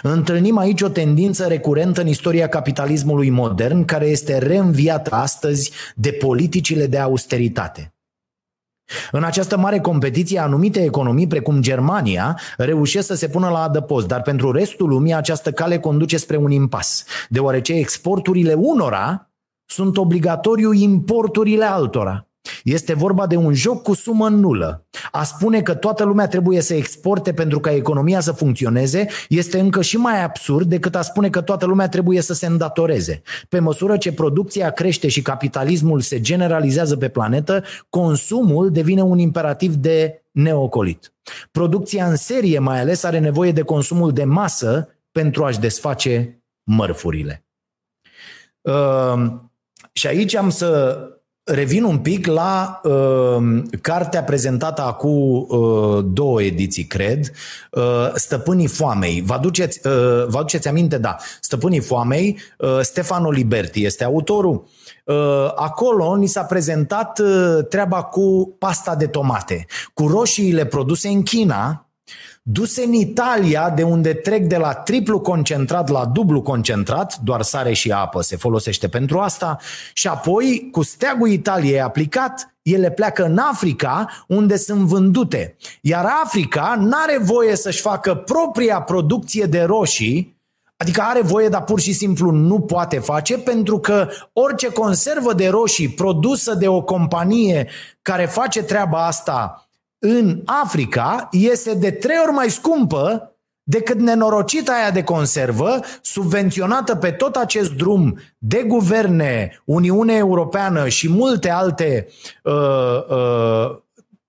Întâlnim aici o tendință recurentă în istoria capitalismului modern, care este reînviată astăzi de politicile de austeritate. În această mare competiție, anumite economii, precum Germania, reușesc să se pună la adăpost, dar pentru restul lumii această cale conduce spre un impas, deoarece exporturile unora sunt obligatoriu importurile altora. Este vorba de un joc cu sumă nulă. A spune că toată lumea trebuie să exporte pentru ca economia să funcționeze este încă și mai absurd decât a spune că toată lumea trebuie să se îndatoreze. Pe măsură ce producția crește și capitalismul se generalizează pe planetă, consumul devine un imperativ de neocolit. Producția în serie mai ales are nevoie de consumul de masă pentru a-și desface mărfurile. Uh, și aici am să revin un pic la uh, cartea prezentată acum uh, două ediții, cred, uh, Stăpânii Foamei. Vă aduceți, uh, vă aduceți aminte? Da. Stăpânii Foamei, uh, Stefano Liberti este autorul. Uh, acolo ni s-a prezentat uh, treaba cu pasta de tomate, cu roșiile produse în China, duse în Italia, de unde trec de la triplu concentrat la dublu concentrat, doar sare și apă se folosește pentru asta, și apoi, cu steagul Italiei aplicat, ele pleacă în Africa, unde sunt vândute. Iar Africa n-are voie să-și facă propria producție de roșii, Adică are voie, dar pur și simplu nu poate face pentru că orice conservă de roșii produsă de o companie care face treaba asta în Africa este de trei ori mai scumpă decât nenorocita aia de conservă, subvenționată pe tot acest drum de guverne, Uniunea Europeană și multe alte uh, uh,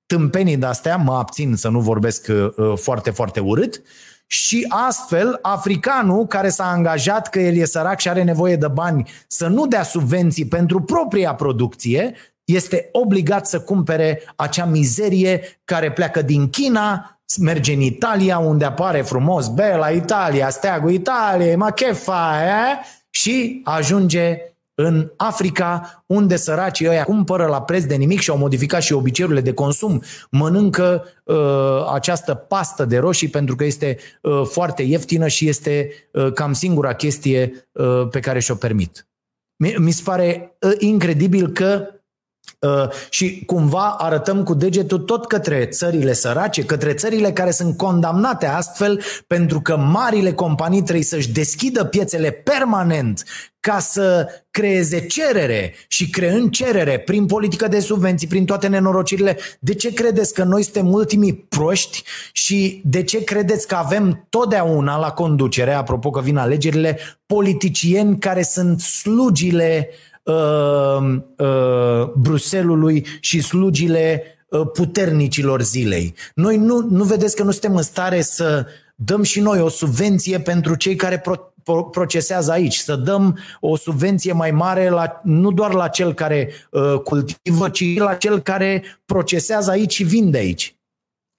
tâmpenii de-astea, mă abțin să nu vorbesc uh, foarte, foarte urât, și astfel africanul care s-a angajat că el e sărac și are nevoie de bani să nu dea subvenții pentru propria producție, este obligat să cumpere acea mizerie care pleacă din China, merge în Italia, unde apare frumos Bela Italia, steagul Italiei, ma che fai, eh? și ajunge în Africa, unde săracii ăia cumpără la preț de nimic și au modificat și obiceiurile de consum, mănâncă uh, această pastă de roșii pentru că este uh, foarte ieftină și este uh, cam singura chestie uh, pe care și-o permit. Mi, mi se pare uh, incredibil că Uh, și cumva arătăm cu degetul tot către țările sărace, către țările care sunt condamnate astfel pentru că marile companii trebuie să-și deschidă piețele permanent ca să creeze cerere și creând cerere prin politică de subvenții, prin toate nenorocirile. De ce credeți că noi suntem ultimii proști și de ce credeți că avem totdeauna la conducere, apropo că vin alegerile, politicieni care sunt slugile uh, uh, uh, Bruselului și slugile uh, puternicilor zilei. Noi nu, nu vedeți că nu suntem în stare să dăm și noi o subvenție pentru cei care pro, pro, procesează aici, să dăm o subvenție mai mare la, nu doar la cel care uh, cultivă, ci la cel care procesează aici și vinde aici.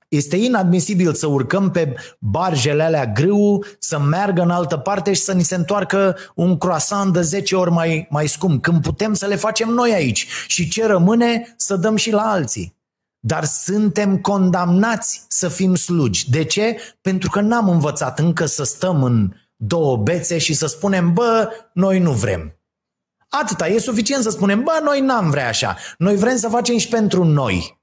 Este inadmisibil să urcăm pe barjele alea grâu, să meargă în altă parte și să ni se întoarcă un croissant de 10 ori mai, mai scump, când putem să le facem noi aici. Și ce rămâne să dăm și la alții. Dar suntem condamnați să fim slugi. De ce? Pentru că n-am învățat încă să stăm în două bețe și să spunem, bă, noi nu vrem. Atâta, e suficient să spunem, bă, noi n-am vrea așa. Noi vrem să facem și pentru noi.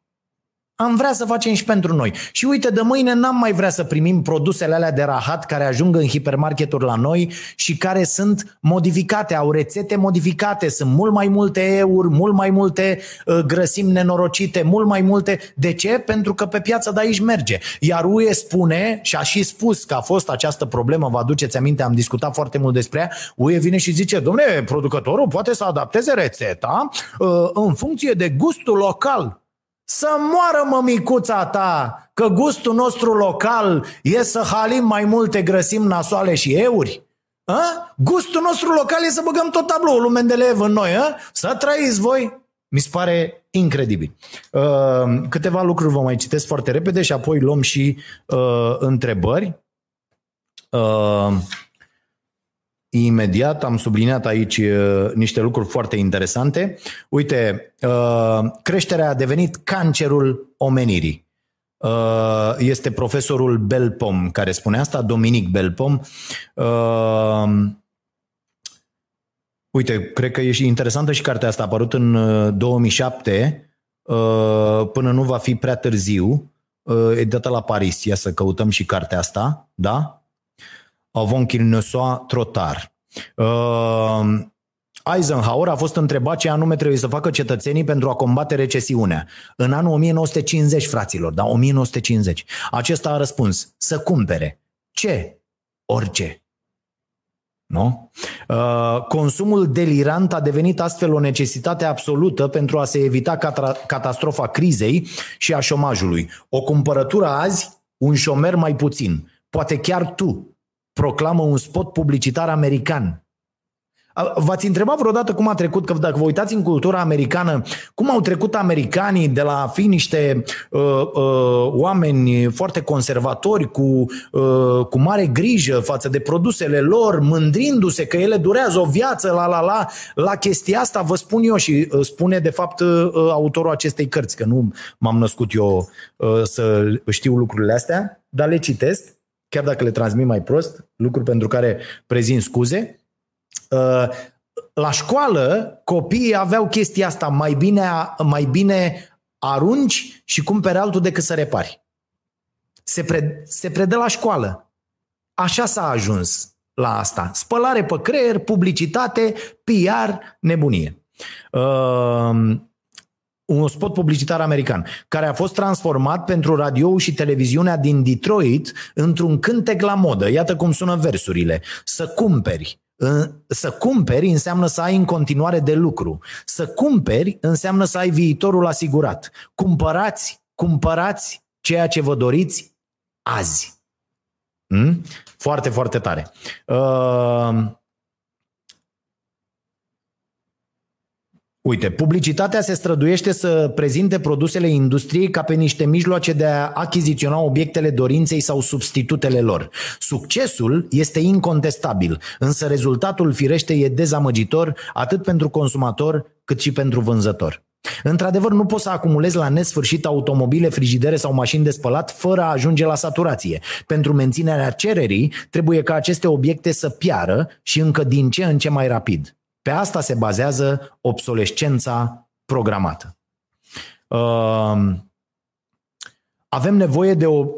Am vrea să facem și pentru noi. Și uite, de mâine n-am mai vrea să primim produsele alea de rahat care ajung în hipermarketuri la noi și care sunt modificate, au rețete modificate, sunt mult mai multe euri, mult mai multe uh, grăsimi nenorocite, mult mai multe. De ce? Pentru că pe piața de aici merge. Iar UE spune, și a și spus că a fost această problemă, vă aduceți aminte, am discutat foarte mult despre ea, UE vine și zice, domnule, producătorul poate să adapteze rețeta uh, în funcție de gustul local. Să moară mămicuța ta, că gustul nostru local e să halim mai multe grăsimi nasoale și euri? A? Gustul nostru local e să băgăm tot tabloul lui Mendeleev în noi, a? Să trăiți voi! Mi se pare incredibil. Uh, câteva lucruri vă mai citesc foarte repede și apoi luăm și uh, întrebări. Uh, imediat. Am subliniat aici uh, niște lucruri foarte interesante. Uite, uh, creșterea a devenit cancerul omenirii. Uh, este profesorul Belpom care spune asta, Dominic Belpom. Uite, cred că e și interesantă și cartea asta a apărut în 2007, până nu va fi prea târziu, dată la Paris. Ia să căutăm și cartea asta, da? Avant qu'il ne soit trop tard. Uh, Eisenhower a fost întrebat ce anume trebuie să facă cetățenii pentru a combate recesiunea. În anul 1950, fraților, da, 1950. Acesta a răspuns să cumpere. Ce? Orice. Nu? Uh, consumul delirant a devenit astfel o necesitate absolută pentru a se evita catastrofa crizei și a șomajului. O cumpărătură azi, un șomer mai puțin. Poate chiar tu proclamă un spot publicitar american. V-ați întrebat vreodată cum a trecut, că dacă vă uitați în cultura americană, cum au trecut americanii de la a fi niște uh, uh, oameni foarte conservatori, cu, uh, cu mare grijă față de produsele lor, mândrindu-se că ele durează o viață, la la la, la chestia asta vă spun eu și uh, spune de fapt uh, autorul acestei cărți, că nu m-am născut eu uh, să știu lucrurile astea, dar le citesc, chiar dacă le transmit mai prost, lucruri pentru care prezint scuze, Uh, la școală, copiii aveau chestia asta, mai bine, mai bine arunci și cumpere altul decât să repari. Se, pre, se predă la școală. Așa s-a ajuns la asta. Spălare pe creier, publicitate, PR, nebunie. Uh, un spot publicitar american, care a fost transformat pentru radio și televiziunea din Detroit într-un cântec la modă. Iată cum sună versurile. Să cumperi, să cumperi înseamnă să ai în continuare de lucru. Să cumperi înseamnă să ai viitorul asigurat. Cumpărați, cumpărați ceea ce vă doriți azi. Hmm? Foarte, foarte tare. Uh, Uite, publicitatea se străduiește să prezinte produsele industriei ca pe niște mijloace de a achiziționa obiectele dorinței sau substitutele lor. Succesul este incontestabil, însă rezultatul firește e dezamăgitor atât pentru consumator cât și pentru vânzător. Într-adevăr, nu poți să acumulezi la nesfârșit automobile, frigidere sau mașini de spălat fără a ajunge la saturație. Pentru menținerea cererii, trebuie ca aceste obiecte să piară și încă din ce în ce mai rapid. Pe asta se bazează obsolescența programată. Uh, avem nevoie de o.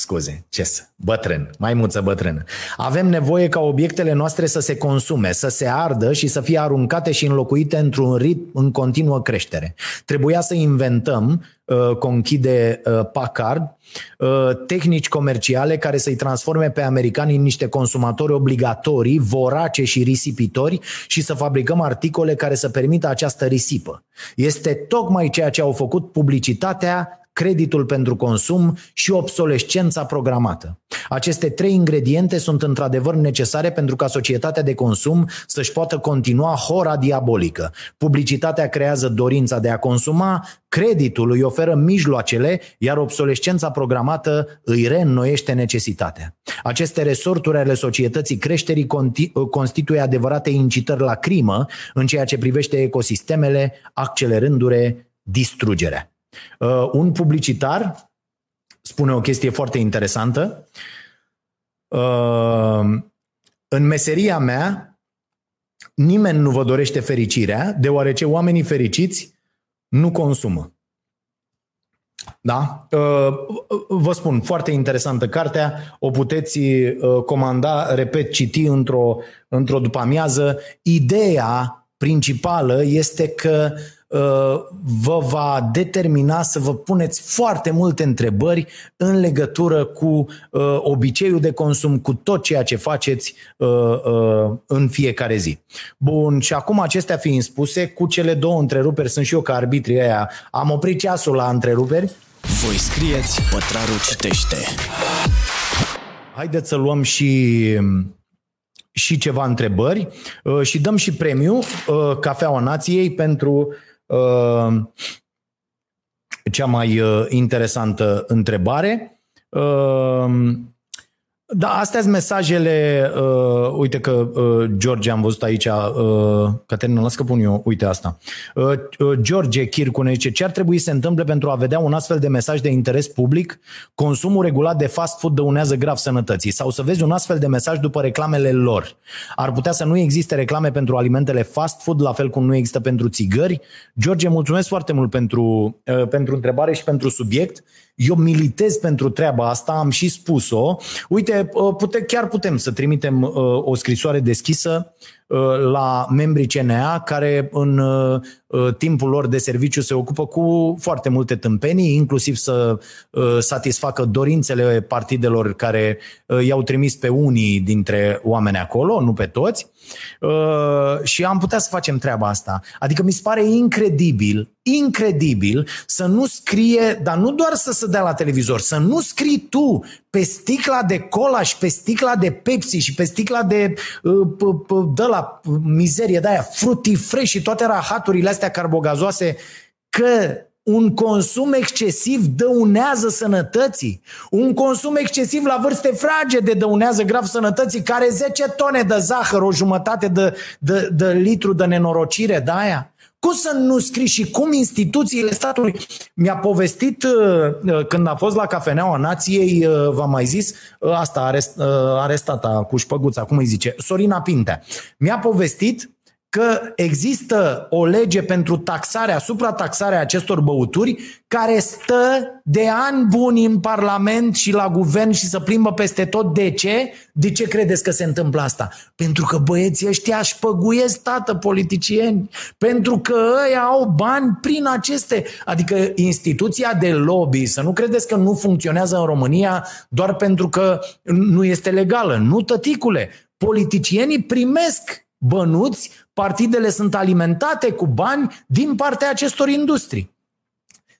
Uh, scuze, ce să, bătrân, maimuță bătrână. Avem nevoie ca obiectele noastre să se consume, să se ardă și să fie aruncate și înlocuite într-un ritm în continuă creștere. Trebuia să inventăm, uh, conchide uh, Packard, uh, tehnici comerciale care să-i transforme pe americani în niște consumatori obligatorii, vorace și risipitori și să fabricăm articole care să permită această risipă. Este tocmai ceea ce au făcut publicitatea, creditul pentru consum și obsolescența programată. Aceste trei ingrediente sunt într-adevăr necesare pentru ca societatea de consum să-și poată continua hora diabolică. Publicitatea creează dorința de a consuma, creditul îi oferă mijloacele, iar obsolescența programată îi reînnoiește necesitatea. Aceste resorturi ale societății creșterii constituie adevărate incitări la crimă în ceea ce privește ecosistemele, accelerându-le distrugerea. Uh, un publicitar spune o chestie foarte interesantă. Uh, în meseria mea, nimeni nu vă dorește fericirea, deoarece oamenii fericiți nu consumă. Da? Uh, vă spun, foarte interesantă cartea, o puteți uh, comanda, repet, citi într-o, într-o după-amiază. Ideea principală este că uh, Uh, vă va determina să vă puneți foarte multe întrebări în legătură cu uh, obiceiul de consum, cu tot ceea ce faceți uh, în fiecare zi. Bun, și acum acestea fiind spuse, cu cele două întreruperi, sunt și eu ca arbitrii aia, am oprit ceasul la întreruperi. Voi scrieți, pătrarul citește. Haideți să luăm și și ceva întrebări și dăm și premiu Cafeaua Nației pentru Uh, cea mai uh, interesantă întrebare. Uh, da, astea sunt mesajele, uh, uite că uh, George am văzut aici, uh, Caterina, las că pun eu, uite asta. Uh, uh, George Chircu ne zice, ce ar trebui să se întâmple pentru a vedea un astfel de mesaj de interes public? Consumul regulat de fast food dăunează grav sănătății sau să vezi un astfel de mesaj după reclamele lor. Ar putea să nu existe reclame pentru alimentele fast food, la fel cum nu există pentru țigări? George, mulțumesc foarte mult pentru, uh, pentru întrebare și pentru subiect. Uh, Eu militez pentru treaba asta, am și spus-o. Uite, pute, chiar putem să trimitem o scrisoare deschisă la membrii CNA care în timpul lor de serviciu se ocupă cu foarte multe tâmpenii, inclusiv să satisfacă dorințele partidelor care i-au trimis pe unii dintre oameni acolo, nu pe toți. Și am putea să facem treaba asta. Adică mi se pare incredibil, incredibil să nu scrie, dar nu doar să se dea la televizor, să nu scrii tu pe sticla de cola și pe sticla de Pepsi și pe sticla de de la mizerie de aia, fruity fresh și toate rahaturile astea carbogazoase că un consum excesiv dăunează sănătății. Un consum excesiv la vârste fragede dăunează grav sănătății, care 10 tone de zahăr, o jumătate de, de, de litru de nenorocire de aia. Cum să nu scrii și cum instituțiile statului... Mi-a povestit uh, uh, când a fost la Cafeneaua Nației, uh, v-am mai zis, asta arest, arestata cu șpăguța, cum îi zice, Sorina Pintea. Mi-a povestit că există o lege pentru taxarea, suprataxarea acestor băuturi care stă de ani buni în Parlament și la guvern și să plimbă peste tot. De ce? De ce credeți că se întâmplă asta? Pentru că băieții ăștia își păguiesc, tată, politicieni. Pentru că ei au bani prin aceste... Adică instituția de lobby, să nu credeți că nu funcționează în România doar pentru că nu este legală. Nu, tăticule. Politicienii primesc bănuți, partidele sunt alimentate cu bani din partea acestor industrii.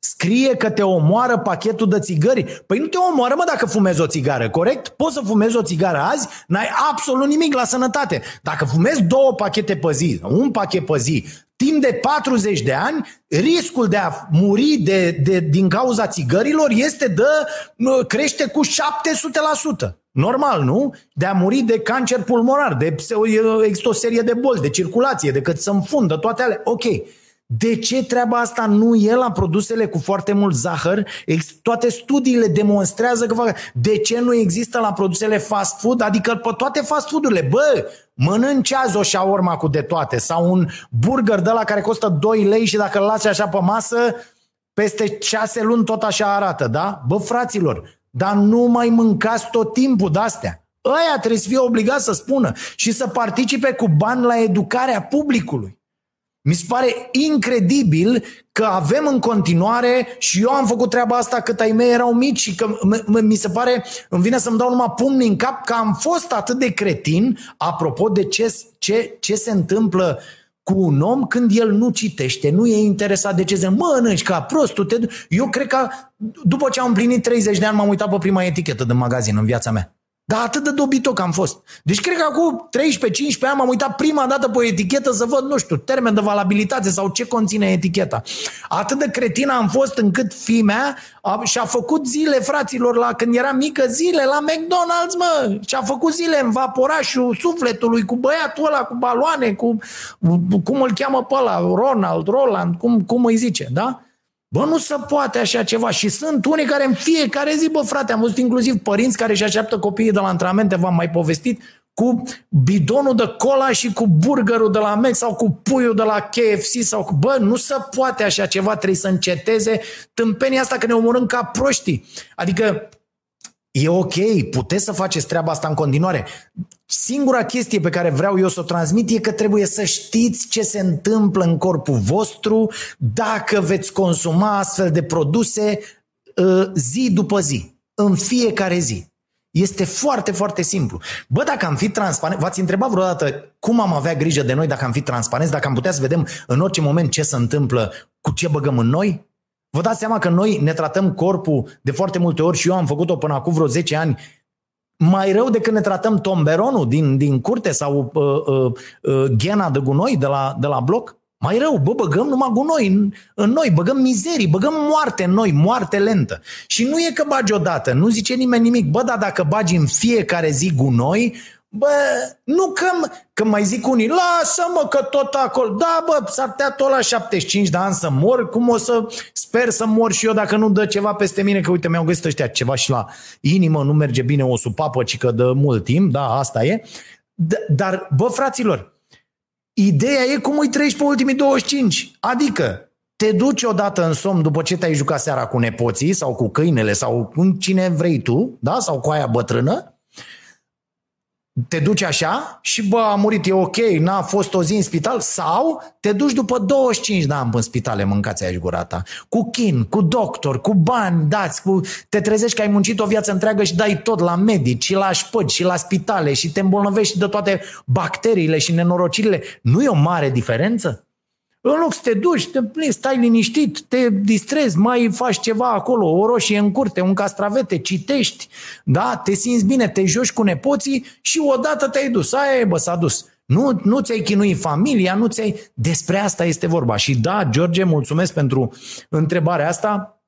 Scrie că te omoară pachetul de țigări. Păi nu te omoară, mă, dacă fumezi o țigară, corect? Poți să fumezi o țigară azi, n-ai absolut nimic la sănătate. Dacă fumezi două pachete pe zi, un pachet pe zi, timp de 40 de ani, riscul de a muri de, de, din cauza țigărilor este de crește cu 700%. Normal, nu? De a muri de cancer pulmonar, de există o serie de boli, de circulație, decât să înfundă toate alea. Ok. De ce treaba asta nu e la produsele cu foarte mult zahăr? Toate studiile demonstrează că fac. De ce nu există la produsele fast food? Adică pe toate fast food-urile. Bă, mănânci azi o șaorma cu de toate sau un burger de la care costă 2 lei și dacă îl lași așa pe masă, peste 6 luni tot așa arată, da? Bă, fraților, dar nu mai mâncați tot timpul de-astea. Ăia trebuie să fie obligați să spună și să participe cu bani la educarea publicului. Mi se pare incredibil că avem în continuare și eu am făcut treaba asta cât ai mei erau mici și că mi se pare, îmi vine să-mi dau numai pumni în cap că am fost atât de cretin apropo de ce, ce, ce se întâmplă cu un om când el nu citește, nu e interesat de ce se mănânci ca prostul. Te... Eu cred că după ce am împlinit 30 de ani m-am uitat pe prima etichetă de magazin în viața mea. Dar atât de dobitoc am fost. Deci cred că acum 13-15 ani m-am uitat prima dată pe o etichetă să văd, nu știu, termen de valabilitate sau ce conține eticheta. Atât de cretin am fost încât fimea a, și-a făcut zile fraților la când era mică zile la McDonald's, mă. Și-a făcut zile în vaporașul sufletului cu băiatul ăla cu baloane, cu cum îl cheamă pe ăla, Ronald, Roland, cum, cum îi zice, da? Bă, nu se poate așa ceva și sunt unii care în fiecare zi, bă frate, am văzut inclusiv părinți care își așteaptă copiii de la antrenamente, v-am mai povestit, cu bidonul de cola și cu burgerul de la Mac sau cu puiul de la KFC sau cu... Bă, nu se poate așa ceva, trebuie să înceteze tâmpenia asta că ne omorâm ca proștii. Adică E ok, puteți să faceți treaba asta în continuare. Singura chestie pe care vreau eu să o transmit e că trebuie să știți ce se întâmplă în corpul vostru dacă veți consuma astfel de produse uh, zi după zi, în fiecare zi. Este foarte, foarte simplu. Bă, dacă am fi transparent, v-ați întrebat vreodată cum am avea grijă de noi dacă am fi transparenți, dacă am putea să vedem în orice moment ce se întâmplă, cu ce băgăm în noi? Vă dați seama că noi ne tratăm corpul de foarte multe ori și eu am făcut-o până acum vreo 10 ani mai rău decât ne tratăm tomberonul din, din curte sau uh, uh, uh, ghena de gunoi de la, de la bloc? Mai rău, bă, băgăm numai gunoi în, în noi, băgăm mizerii, băgăm moarte în noi, moarte lentă. Și nu e că bagi odată, nu zice nimeni nimic. Bă, dar dacă bagi în fiecare zi gunoi, Bă, nu că, că mai zic unii, lasă-mă că tot acolo, da bă, s-ar putea tot la 75 de ani să mor, cum o să sper să mor și eu dacă nu dă ceva peste mine, că uite, mi-au găsit ăștia ceva și la inimă, nu merge bine o supapă, ci că de mult timp, da, asta e. D- dar, bă, fraților, ideea e cum îi treci pe ultimii 25, adică te duci odată în somn după ce te-ai jucat seara cu nepoții sau cu câinele sau cu cine vrei tu, da? sau cu aia bătrână, te duci așa și bă, a murit, e ok, n-a fost o zi în spital sau te duci după 25 de ani în spitale, mâncați aici gura ta. Cu chin, cu doctor, cu bani dați, cu... te trezești că ai muncit o viață întreagă și dai tot la medici și la șpăgi și la spitale și te îmbolnăvești de toate bacteriile și nenorocirile. Nu e o mare diferență? În loc să te duci, te, stai liniștit, te distrezi, mai faci ceva acolo, o roșie în curte, un castravete, citești, da? te simți bine, te joci cu nepoții și odată te-ai dus. Aia e, bă, s-a dus. Nu, nu ți-ai chinuit familia, nu ți-ai... Despre asta este vorba. Și da, George, mulțumesc pentru întrebarea asta.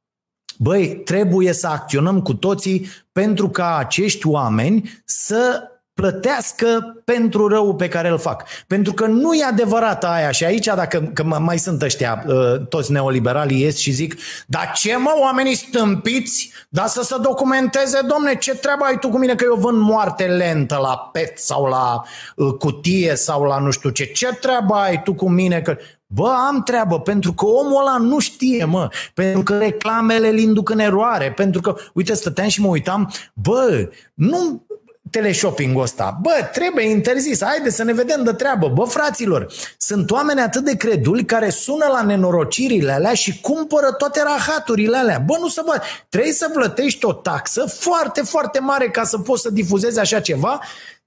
Băi, trebuie să acționăm cu toții pentru ca acești oameni să plătească pentru răul pe care îl fac. Pentru că nu e adevărat aia. Și aici, dacă că mai sunt ăștia, uh, toți neoliberalii ies și zic, dar ce mă, oamenii stâmpiți, dar să se documenteze, domne, ce treabă ai tu cu mine că eu vând moarte lentă la pet sau la uh, cutie sau la nu știu ce, ce treabă ai tu cu mine că... Bă, am treabă, pentru că omul ăla nu știe, mă, pentru că reclamele îl induc în eroare, pentru că, uite, stăteam și mă uitam, bă, nu, teleshopping-ul ăsta. Bă, trebuie interzis, haide să ne vedem de treabă. Bă, fraților, sunt oameni atât de creduli care sună la nenorocirile alea și cumpără toate rahaturile alea. Bă, nu să bă, trebuie să plătești o taxă foarte, foarte mare ca să poți să difuzezi așa ceva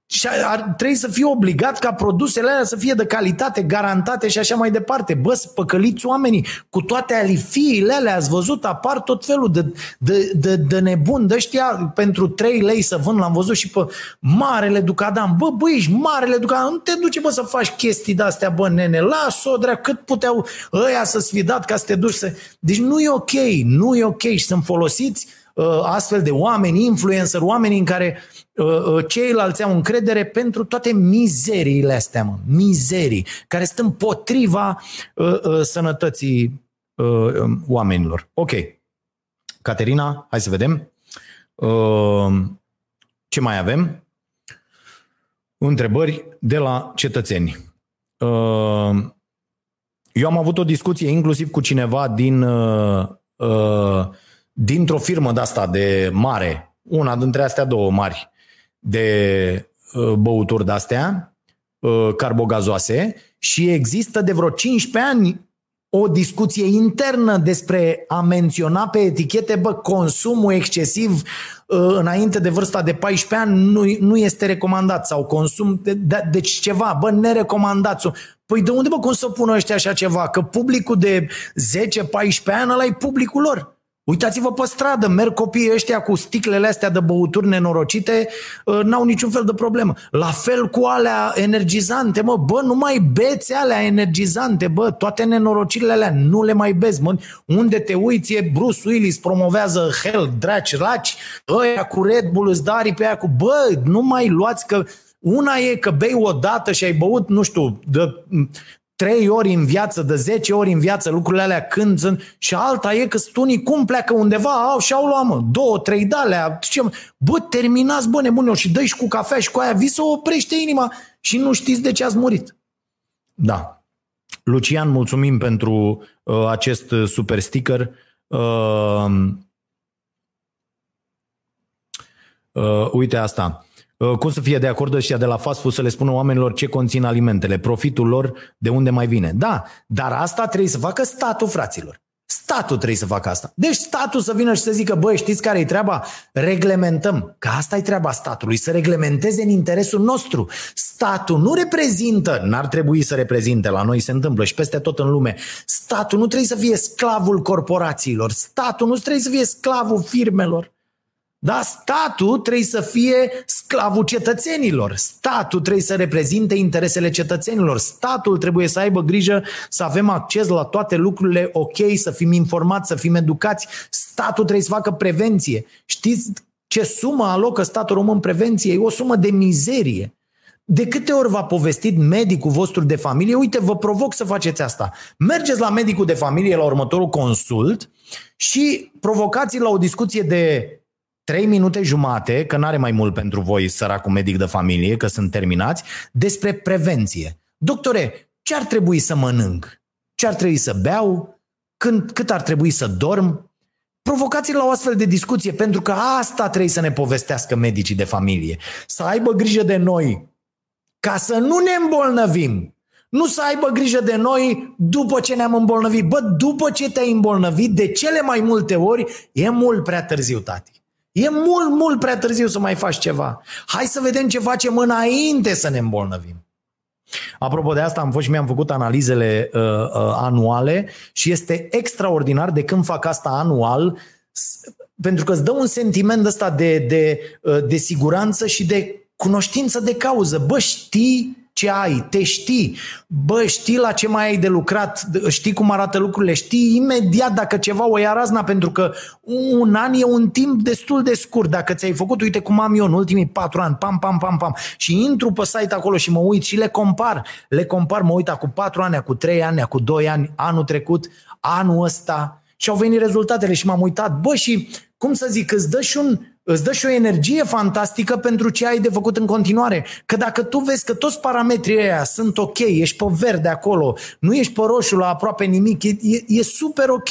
și ar trebui să fie obligat ca produsele alea să fie de calitate, garantate și așa mai departe. Bă, spăcăliți oamenii. Cu toate alifiile alea, ați văzut, apar tot felul de, de, de, de nebun. De ăștia pentru 3 lei să vând, l-am văzut și pe Marele Ducadam. Bă, bă, ești Marele Ducadam, nu te duce, bă, să faci chestii de-astea, bă, nene, lasă-o, drea, cât puteau ăia să-ți fi dat ca să te duci să... Deci nu e ok, nu e ok. Și sunt folosiți uh, astfel de oameni, influencer, oameni în care uh, Uh, uh, ceilalți au încredere pentru toate mizeriile astea, mă, mizerii, care sunt împotriva uh, uh, sănătății uh, um, oamenilor. Ok. Caterina, hai să vedem. Uh, ce mai avem? Întrebări de la cetățeni. Uh, eu am avut o discuție inclusiv cu cineva din, uh, uh, dintr-o firmă de asta de mare, una dintre astea două mari, de uh, băuturi de-astea, uh, carbogazoase, și există de vreo 15 ani o discuție internă despre a menționa pe etichete, bă, consumul excesiv uh, înainte de vârsta de 14 ani nu, nu este recomandat sau consum, de, de, deci ceva, bă, nerecomandat. Păi de unde, bă, cum să pună ăștia așa ceva? Că publicul de 10-14 ani ăla e publicul lor. Uitați-vă pe stradă, merg copiii ăștia cu sticlele astea de băuturi nenorocite, ă, n-au niciun fel de problemă. La fel cu alea energizante, mă, bă, nu mai beți alea energizante, bă, toate nenorocirile alea, nu le mai beți, mă. Unde te uiți, e Bruce Willis, promovează hell, draci, raci, ăia cu Red Bull, îți dari pe aia cu, bă, nu mai luați că una e că bei o dată și ai băut, nu știu, de trei ori în viață, de zece ori în viață lucrurile alea când sunt și alta e că sunt unii cum pleacă undeva, au și au luat mă, două, trei de alea, ce, bă, terminați, bă, nebunilor, și dă și cu cafea și cu aia, vi să oprește inima și nu știți de ce ați murit. Da. Lucian, mulțumim pentru uh, acest super sticker. Uh, uh, uite asta. Uh, cum să fie de acord ăștia de la fast food să le spună oamenilor ce conțin alimentele, profitul lor, de unde mai vine. Da, dar asta trebuie să facă statul, fraților. Statul trebuie să facă asta. Deci statul să vină și să zică, băi, știți care e treaba? Reglementăm. Că asta e treaba statului, să reglementeze în interesul nostru. Statul nu reprezintă, n-ar trebui să reprezinte, la noi se întâmplă și peste tot în lume. Statul nu trebuie să fie sclavul corporațiilor. Statul nu trebuie să fie sclavul firmelor. Da? Statul trebuie să fie sclavul cetățenilor. Statul trebuie să reprezinte interesele cetățenilor. Statul trebuie să aibă grijă să avem acces la toate lucrurile ok, să fim informați, să fim educați. Statul trebuie să facă prevenție. Știți ce sumă alocă statul român prevenție? E o sumă de mizerie. De câte ori v-a povestit medicul vostru de familie, uite, vă provoc să faceți asta. Mergeți la medicul de familie la următorul consult și provocați la o discuție de 3 minute jumate, că n-are mai mult pentru voi, săracul medic de familie, că sunt terminați, despre prevenție. Doctore, ce ar trebui să mănânc? Ce ar trebui să beau? când, cât ar trebui să dorm, provocați la o astfel de discuție, pentru că asta trebuie să ne povestească medicii de familie. Să aibă grijă de noi, ca să nu ne îmbolnăvim. Nu să aibă grijă de noi după ce ne-am îmbolnăvit. Bă, după ce te-ai îmbolnăvit, de cele mai multe ori, e mult prea târziu, tati. E mult, mult prea târziu să mai faci ceva. Hai să vedem ce facem înainte să ne îmbolnăvim. Apropo de asta, am fost și mi-am făcut analizele uh, uh, anuale și este extraordinar de când fac asta anual, pentru că îți dă un sentiment ăsta de, de, uh, de siguranță și de cunoștință de cauză. Bă, știi ce ai, te știi, bă, știi la ce mai ai de lucrat, știi cum arată lucrurile, știi imediat dacă ceva o ia razna, pentru că un an e un timp destul de scurt. Dacă ți-ai făcut, uite cum am eu în ultimii patru ani, pam, pam, pam, pam, și intru pe site acolo și mă uit și le compar. Le compar, mă uit cu patru ani, cu trei ani, cu doi ani, anul trecut, anul ăsta și au venit rezultatele și m-am uitat. Bă, și cum să zic, îți dă și un, îți dă și o energie fantastică pentru ce ai de făcut în continuare. Că dacă tu vezi că toți parametrii ăia sunt ok, ești pe verde acolo, nu ești pe roșu la aproape nimic, e, e, e super ok,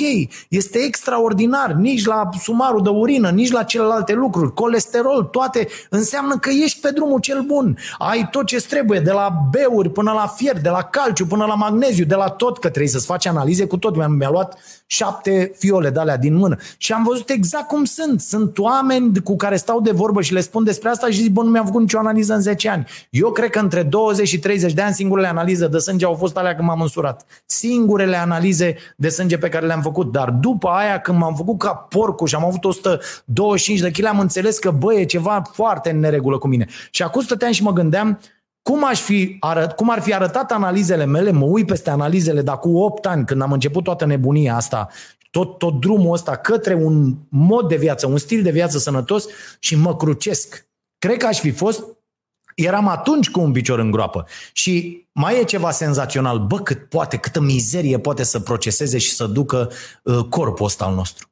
este extraordinar, nici la sumarul de urină, nici la celelalte lucruri, colesterol, toate, înseamnă că ești pe drumul cel bun. Ai tot ce trebuie, de la beuri până la fier, de la calciu până la magneziu, de la tot, că trebuie să-ți faci analize cu tot. Mi-a, mi-a luat șapte fiole de alea din mână și am văzut exact cum sunt. Sunt oameni cu care stau de vorbă și le spun despre asta și zic, bă, nu mi-am făcut nicio analiză în 10 ani. Eu cred că între 20 și 30 de ani singurele analize de sânge au fost alea când m-am însurat. Singurele analize de sânge pe care le-am făcut. Dar după aia, când m-am făcut ca porcul și am avut 125 de kg, am înțeles că, bă, e ceva foarte în neregulă cu mine. Și acum stăteam și mă gândeam, cum, aș fi arăt, cum ar fi arătat analizele mele, mă uit peste analizele, dar cu 8 ani, când am început toată nebunia asta tot, tot drumul ăsta către un mod de viață, un stil de viață sănătos și mă crucesc. Cred că aș fi fost eram atunci cu un picior în groapă. Și mai e ceva senzațional. Bă, cât poate, câtă mizerie poate să proceseze și să ducă uh, corpul ăsta al nostru.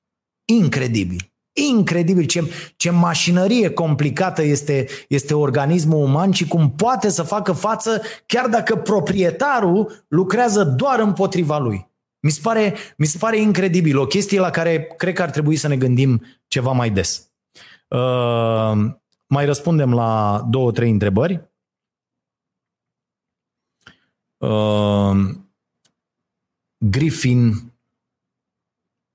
Incredibil. Incredibil ce, ce mașinărie complicată este, este organismul uman și cum poate să facă față chiar dacă proprietarul lucrează doar împotriva lui. Mi se, pare, mi se pare incredibil, o chestie la care cred că ar trebui să ne gândim ceva mai des. Uh, mai răspundem la două, trei întrebări. Uh, Griffin,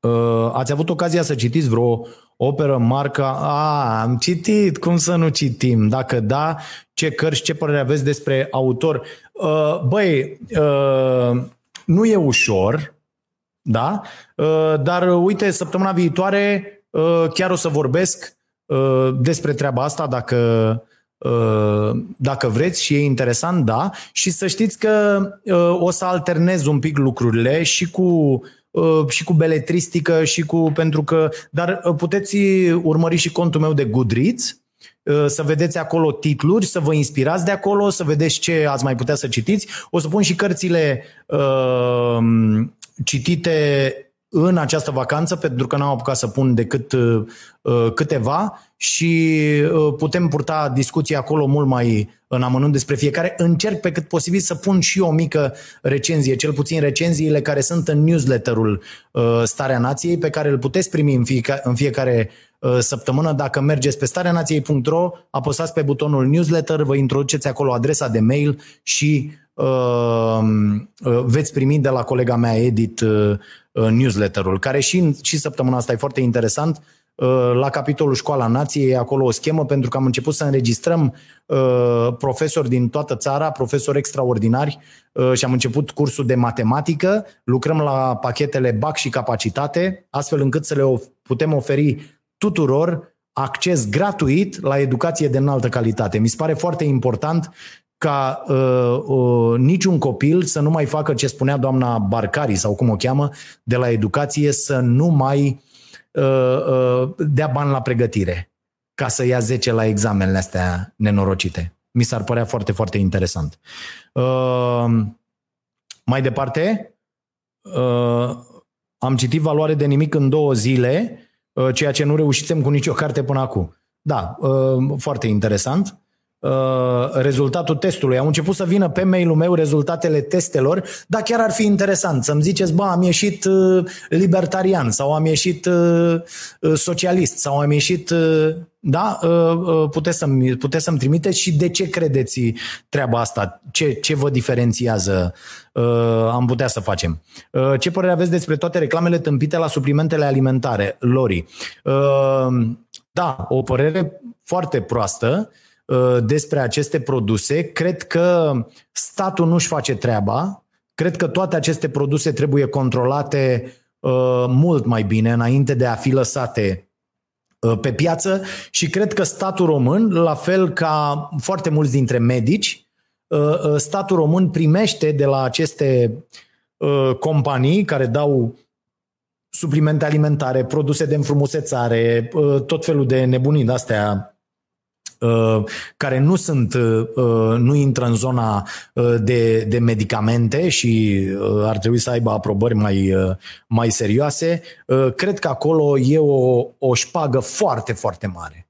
uh, ați avut ocazia să citiți vreo operă, marca? A, am citit, cum să nu citim? Dacă da, ce cărți, ce părere aveți despre autor? Uh, băi, uh, nu e ușor, da? Uh, dar uh, uite, săptămâna viitoare uh, chiar o să vorbesc despre treaba asta dacă, dacă vreți și e interesant, da. Și să știți că o să alternez un pic lucrurile și cu și cu beletristică și cu pentru că dar puteți urmări și contul meu de Goodreads să vedeți acolo titluri, să vă inspirați de acolo, să vedeți ce ați mai putea să citiți. O să pun și cărțile uh, citite în această vacanță, pentru că n-am apucat să pun decât uh, câteva și uh, putem purta discuții acolo mult mai în amănunt despre fiecare. Încerc pe cât posibil să pun și o mică recenzie, cel puțin recenziile care sunt în newsletterul uh, Starea Nației, pe care îl puteți primi în fiecare, în fiecare săptămână. Dacă mergeți pe stareanației.ro, apăsați pe butonul newsletter, vă introduceți acolo adresa de mail și uh, veți primi de la colega mea Edit uh, newsletterul, care și, și săptămâna asta e foarte interesant. Uh, la capitolul Școala Nației, acolo o schemă, pentru că am început să înregistrăm uh, profesori din toată țara, profesori extraordinari uh, și am început cursul de matematică. Lucrăm la pachetele BAC și capacitate, astfel încât să le putem oferi tuturor acces gratuit la educație de înaltă calitate. Mi se pare foarte important ca uh, uh, niciun copil să nu mai facă ce spunea doamna Barcari sau cum o cheamă de la educație, să nu mai uh, uh, dea bani la pregătire ca să ia 10 la examenele astea nenorocite. Mi s-ar părea foarte, foarte interesant. Uh, mai departe, uh, am citit Valoare de nimic în două zile, uh, ceea ce nu reușisem cu nicio carte până acum. Da, uh, foarte interesant. Uh, rezultatul testului. Au început să vină pe mail-ul meu rezultatele testelor, dar chiar ar fi interesant să-mi ziceți, bă, am ieșit uh, libertarian sau am ieșit uh, socialist sau am ieșit... Da? Puteți să-mi, puteți să-mi trimiteți și de ce credeți treaba asta? Ce, ce vă diferențiază? Am putea să facem. Ce părere aveți despre toate reclamele tâmpite la suplimentele alimentare? Lori. Da, o părere foarte proastă Uh, despre aceste produse. Cred că statul nu-și face treaba. Cred că toate aceste produse trebuie controlate uh, mult mai bine înainte de a fi lăsate uh, pe piață și cred că statul român, la fel ca foarte mulți dintre medici, statul român primește de la aceste companii care dau suplimente alimentare, produse de înfrumusețare, tot felul de nebunii de astea Uh, care nu sunt, uh, uh, nu intră în zona de, de medicamente și ar trebui să aibă aprobări mai, mai serioase, cred că acolo e o, o șpagă foarte, foarte mare.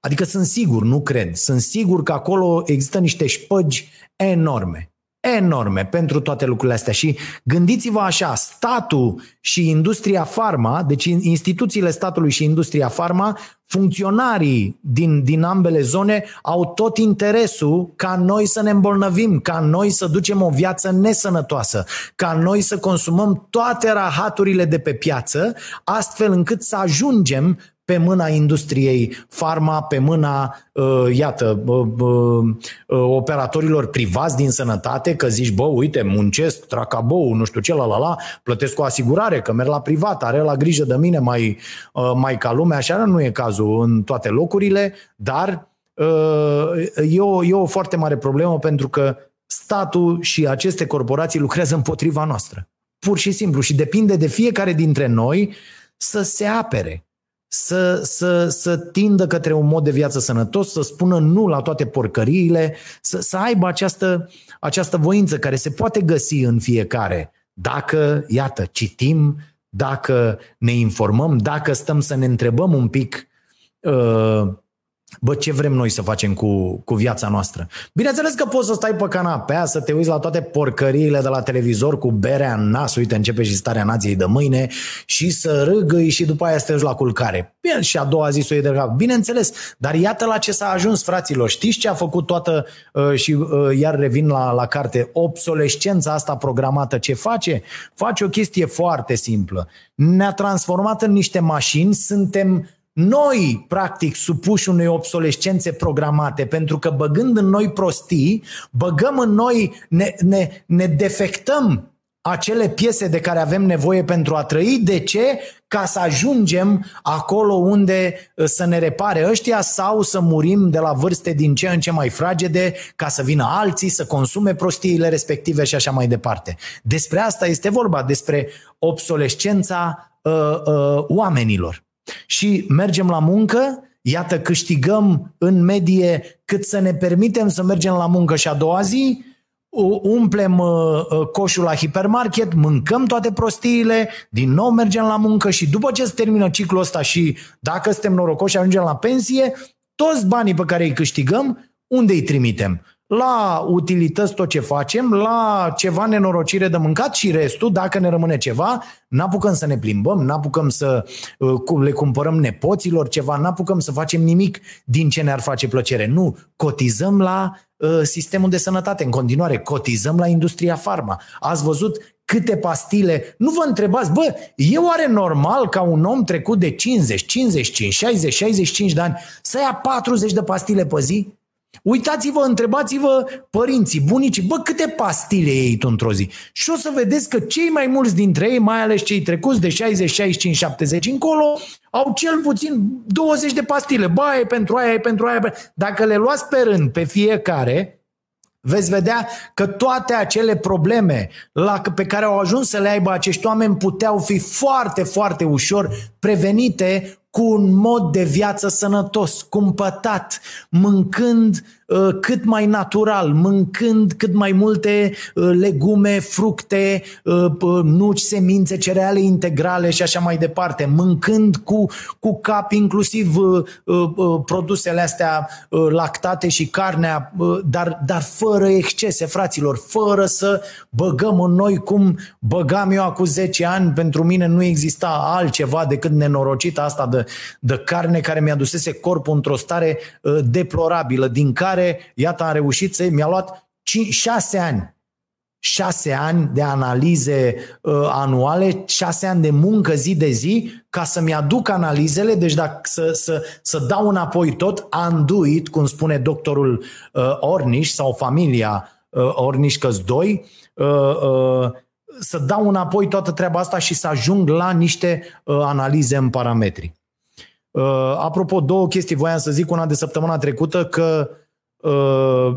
Adică sunt sigur, nu cred, sunt sigur că acolo există niște șpăgi enorme enorme pentru toate lucrurile astea. Și gândiți-vă așa, statul și industria farma, deci instituțiile statului și industria farma, funcționarii din, din ambele zone au tot interesul ca noi să ne îmbolnăvim, ca noi să ducem o viață nesănătoasă, ca noi să consumăm toate rahaturile de pe piață, astfel încât să ajungem pe mâna industriei farma, pe mâna, uh, iată, uh, uh, operatorilor privați din sănătate, că zici, bă, uite, muncesc, tracabou, nu știu ce, la la la, plătesc o asigurare, că merg la privat, are la grijă de mine mai, mai ca lumea, așa nu e cazul în toate locurile, dar e o, e o foarte mare problemă pentru că statul și aceste corporații lucrează împotriva noastră. Pur și simplu. Și depinde de fiecare dintre noi să se apere să, să, să tindă către un mod de viață sănătos, să spună nu la toate porcăriile, să, să aibă această, această voință care se poate găsi în fiecare. Dacă, iată, citim, dacă ne informăm, dacă stăm să ne întrebăm un pic uh, Bă, ce vrem noi să facem cu, cu viața noastră? Bineînțeles că poți să stai pe canapea, să te uiți la toate porcăriile de la televizor cu berea în nas, uite, începe și starea nației de mâine și să râgâi și după aia să te la culcare. Bine, și a doua zi să o iei de cap. Bineînțeles, dar iată la ce s-a ajuns, fraților. Știți ce a făcut toată, uh, și uh, iar revin la, la carte, obsolescența asta programată, ce face? Face o chestie foarte simplă. Ne-a transformat în niște mașini, suntem noi, practic, supuși unei obsolescențe programate, pentru că băgând în noi prostii, băgăm în noi, ne, ne, ne defectăm acele piese de care avem nevoie pentru a trăi. De ce? Ca să ajungem acolo unde uh, să ne repare ăștia sau să murim de la vârste din ce în ce mai fragede ca să vină alții să consume prostiile respective și așa mai departe. Despre asta este vorba, despre obsolescența uh, uh, oamenilor și mergem la muncă, iată câștigăm în medie cât să ne permitem să mergem la muncă și a doua zi, umplem uh, uh, coșul la hipermarket, mâncăm toate prostiile, din nou mergem la muncă și după ce se termină ciclul ăsta și dacă suntem norocoși ajungem la pensie, toți banii pe care îi câștigăm, unde îi trimitem? La utilități tot ce facem, la ceva nenorocire de mâncat și restul, dacă ne rămâne ceva, n-apucăm să ne plimbăm, n-apucăm să uh, le cumpărăm nepoților ceva, n-apucăm să facem nimic din ce ne-ar face plăcere. Nu, cotizăm la uh, sistemul de sănătate în continuare, cotizăm la industria farma. Ați văzut câte pastile. Nu vă întrebați, bă, e oare normal ca un om trecut de 50, 55, 60, 65 de ani să ia 40 de pastile pe zi? Uitați-vă, întrebați-vă părinții, bunicii, bă, câte pastile iei tu într-o zi? Și o să vedeți că cei mai mulți dintre ei, mai ales cei trecuți de 60, 65, 70 încolo, au cel puțin 20 de pastile. Bă, e pentru aia, e pentru aia. Dacă le luați pe rând pe fiecare, veți vedea că toate acele probleme la, pe care au ajuns să le aibă acești oameni puteau fi foarte, foarte ușor prevenite cu un mod de viață sănătos, cumpătat, mâncând uh, cât mai natural, mâncând cât mai multe uh, legume, fructe, uh, nuci, semințe, cereale integrale și așa mai departe, mâncând cu, cu cap inclusiv produsele astea lactate și carnea, dar, dar fără excese, fraților, fără să băgăm în noi cum băgam eu acum 10 ani, pentru mine nu exista altceva decât nenorocita asta de, de carne care mi-a dusese corpul într-o stare uh, deplorabilă, din care, iată, am reușit să mi-a luat 5, 6 ani. 6 ani de analize uh, anuale, 6 ani de muncă zi de zi ca să-mi aduc analizele, deci dacă să, să, să dau înapoi tot, anduit, cum spune doctorul uh, Orniș sau familia uh, Orniș Căs 2, uh, uh, să dau înapoi toată treaba asta și să ajung la niște uh, analize în parametri. Uh, apropo, două chestii voiam să zic. Una de săptămâna trecută că uh,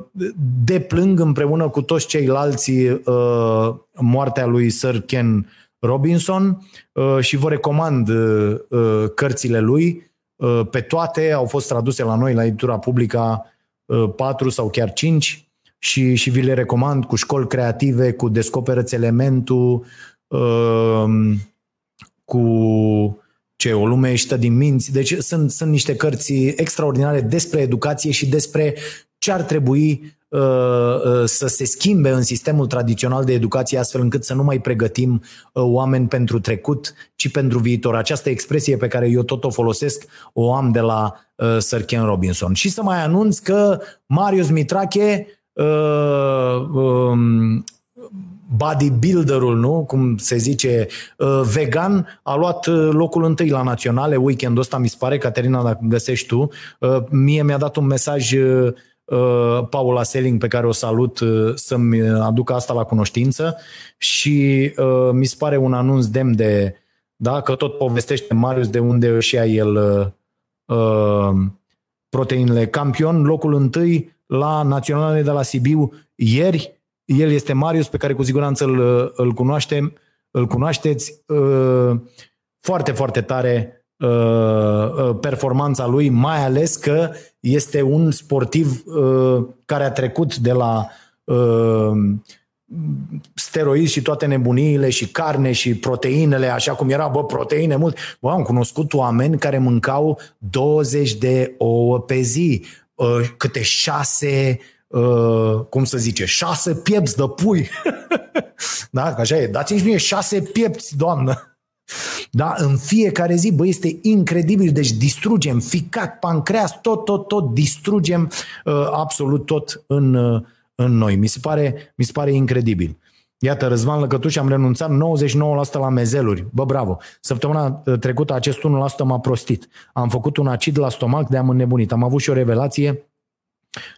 deplâng împreună cu toți ceilalți uh, moartea lui Sir Ken Robinson uh, și vă recomand uh, uh cărțile lui. Uh, pe toate au fost traduse la noi la editura publică uh, patru sau chiar cinci și, și vi le recomand cu școli creative, cu Descoperăți elementul, uh, cu ce o lume ieșită din minți. Deci sunt, sunt niște cărți extraordinare despre educație și despre ce ar trebui uh, uh, să se schimbe în sistemul tradițional de educație astfel încât să nu mai pregătim uh, oameni pentru trecut, ci pentru viitor. Această expresie pe care eu tot o folosesc o am de la uh, Sir Ken Robinson. Și să mai anunț că Marius Mitrache uh, um, bodybuilderul, nu? cum se zice, uh, vegan, a luat uh, locul întâi la naționale weekendul ăsta, mi se pare, Caterina, dacă găsești tu. Uh, mie mi-a dat un mesaj Paula Selling, pe care o salut, să-mi aducă asta la cunoștință și mi se pare un anunț demn de, da, că tot povestește Marius de unde își ia el proteinele. Campion, locul întâi la naționale de la Sibiu ieri, el este Marius, pe care cu siguranță îl, îl cunoaștem, îl cunoașteți. Uh, foarte, foarte tare uh, uh, performanța lui, mai ales că este un sportiv care a trecut de la steroizi și toate nebuniile și carne și proteinele, așa cum era, bă, proteine mult. Bă, am cunoscut oameni care mâncau 20 de ouă pe zi, câte șase Uh, cum să zice, șase piepți de pui. <laughs> da, așa e. Dați-mi mie șase piepți, doamnă. Da, în fiecare zi, bă, este incredibil. Deci distrugem ficat, pancreas, tot, tot, tot, distrugem uh, absolut tot în, uh, în noi. Mi se, pare, mi se pare incredibil. Iată, Răzvan Lăcătuș, am renunțat 99% la mezeluri. Bă, bravo! Săptămâna uh, trecută acest 1% m-a prostit. Am făcut un acid la stomac de am înnebunit. Am avut și o revelație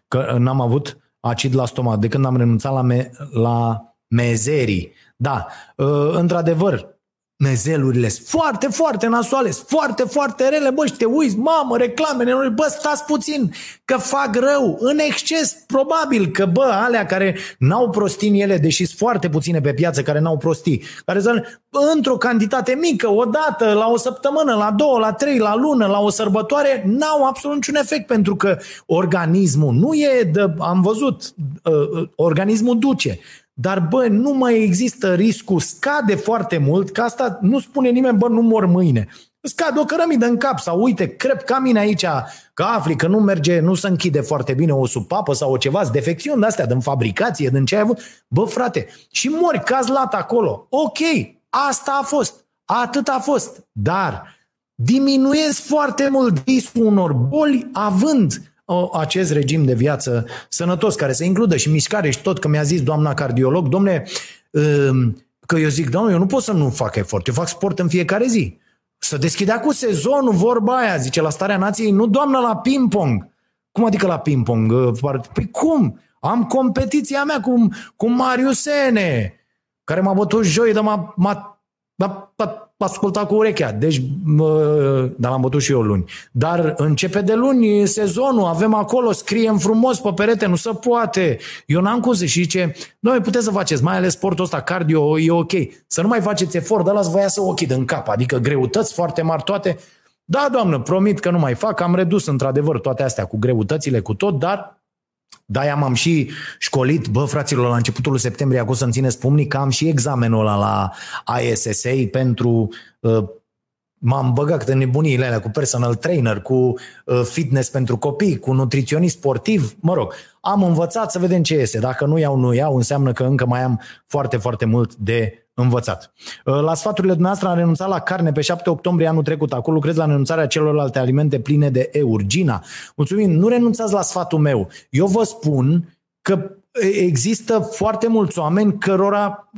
că n-am avut acid la stomac de când am renunțat la, me- la mezerii. Da, uh, într-adevăr, mezelurile sunt foarte, foarte nasoale, sunt foarte, foarte rele, bă, și te uiți, mamă, reclamele, bă, stați puțin, că fac rău, în exces, probabil că, bă, alea care n-au prostii în ele, deși sunt foarte puține pe piață care n-au prostii, care sunt într-o cantitate mică, o dată, la o săptămână, la două, la trei, la lună, la o sărbătoare, n-au absolut niciun efect, pentru că organismul nu e de, am văzut, uh, uh organismul duce, dar, bă, nu mai există riscul, scade foarte mult, că asta nu spune nimeni, bă, nu mor mâine. Scade o cărămidă în cap sau uite, crep ca mine aici, că afli că nu merge, nu se închide foarte bine o supapă sau o ceva, defecțiuni de astea din fabricație, din ce ai avut. Bă, frate, și mori caz lat acolo. Ok, asta a fost, atât a fost, dar diminuezi foarte mult riscul unor boli având acest regim de viață sănătos, care să includă și mișcare și tot, că mi-a zis doamna cardiolog, domne, um, că eu zic, doamne, eu nu pot să nu fac efort, eu fac sport în fiecare zi. Să deschidea cu sezonul, vorba aia, zice, la starea nației, nu doamnă la ping-pong. Cum adică la ping-pong? Păi cum? Am competiția mea cu, cu Marius Sene, care m-a bătut joi, dar m-a, m-a, m-a, asculta cu urechea. Deci, dar l-am bătut și eu luni. Dar începe de luni sezonul, avem acolo, scriem frumos pe perete, nu se poate. Eu n-am cum să și zice, noi puteți să faceți, mai ales sportul ăsta, cardio, e ok. Să nu mai faceți efort, dar las vă iasă ochii din cap, adică greutăți foarte mari toate. Da, doamnă, promit că nu mai fac, am redus într-adevăr toate astea cu greutățile, cu tot, dar da, m-am și școlit, bă, fraților, la începutul septembrie, acum să-mi țineți pumnii, că am și examenul ăla la ISSA pentru uh, m-am băgat în nebuniile alea cu personal trainer, cu uh, fitness pentru copii, cu nutriționist sportiv, mă rog, am învățat să vedem ce este. Dacă nu iau, nu iau, înseamnă că încă mai am foarte, foarte mult de învățat. Uh, la sfaturile dumneavoastră am renunțat la carne pe 7 octombrie anul trecut. Acolo lucrez la renunțarea celorlalte alimente pline de eur. Gina, mulțumim, nu renunțați la sfatul meu. Eu vă spun că există foarte mulți oameni cărora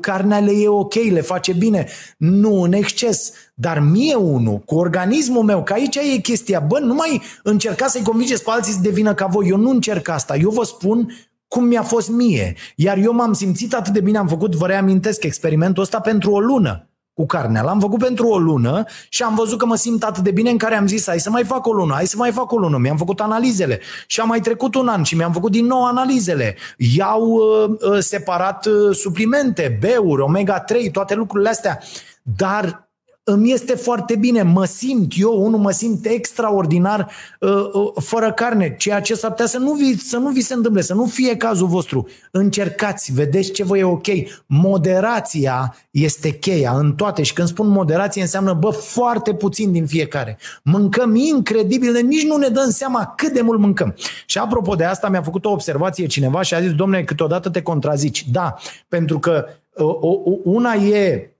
carnea le e ok, le face bine, nu în exces, dar mie unul, cu organismul meu, că aici e chestia, bă, nu mai încercați să-i convingeți pe alții să devină ca voi, eu nu încerc asta, eu vă spun cum mi-a fost mie, iar eu m-am simțit atât de bine, am făcut, vă reamintesc, experimentul ăsta pentru o lună cu carnea. L-am făcut pentru o lună și am văzut că mă simt atât de bine în care am zis hai să mai fac o lună, hai să mai fac o lună. Mi-am făcut analizele și am mai trecut un an și mi-am făcut din nou analizele. Iau uh, uh, separat uh, suplimente, beuri, omega-3, toate lucrurile astea. Dar îmi este foarte bine, mă simt eu, unul mă simt extraordinar uh, uh, fără carne, ceea ce s-ar putea să nu, vi, să nu vi se întâmple, să nu fie cazul vostru. Încercați, vedeți ce vă e ok. Moderația este cheia în toate și când spun moderație înseamnă, bă, foarte puțin din fiecare. Mâncăm incredibil, de nici nu ne dăm seama cât de mult mâncăm. Și apropo de asta, mi-a făcut o observație cineva și a zis, domnule, câteodată te contrazici. Da, pentru că uh, una e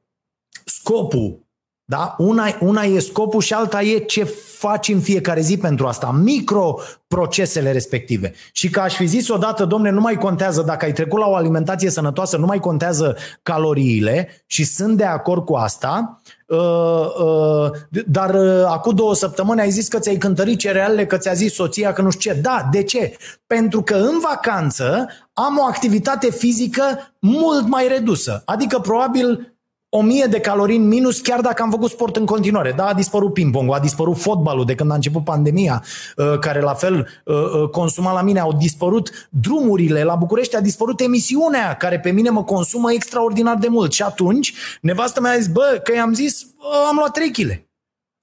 scopul da? Una, una e scopul și alta e ce faci în fiecare zi pentru asta, microprocesele respective. Și că aș fi zis odată, domne, nu mai contează dacă ai trecut la o alimentație sănătoasă, nu mai contează caloriile și sunt de acord cu asta, uh, uh, dar uh, acum două săptămâni ai zis că ți-ai cântărit cerealele, că ți-a zis soția că nu știu ce. Da, de ce? Pentru că în vacanță am o activitate fizică mult mai redusă. Adică probabil 1000 de calorii în minus chiar dacă am făcut sport în continuare. Da, a dispărut ping-pong, a dispărut fotbalul de când a început pandemia, uh, care la fel uh, uh, consuma la mine, au dispărut drumurile, la București a dispărut emisiunea care pe mine mă consumă extraordinar de mult. Și atunci nevastă mea a zis, bă, că i-am zis, am luat 3 kg.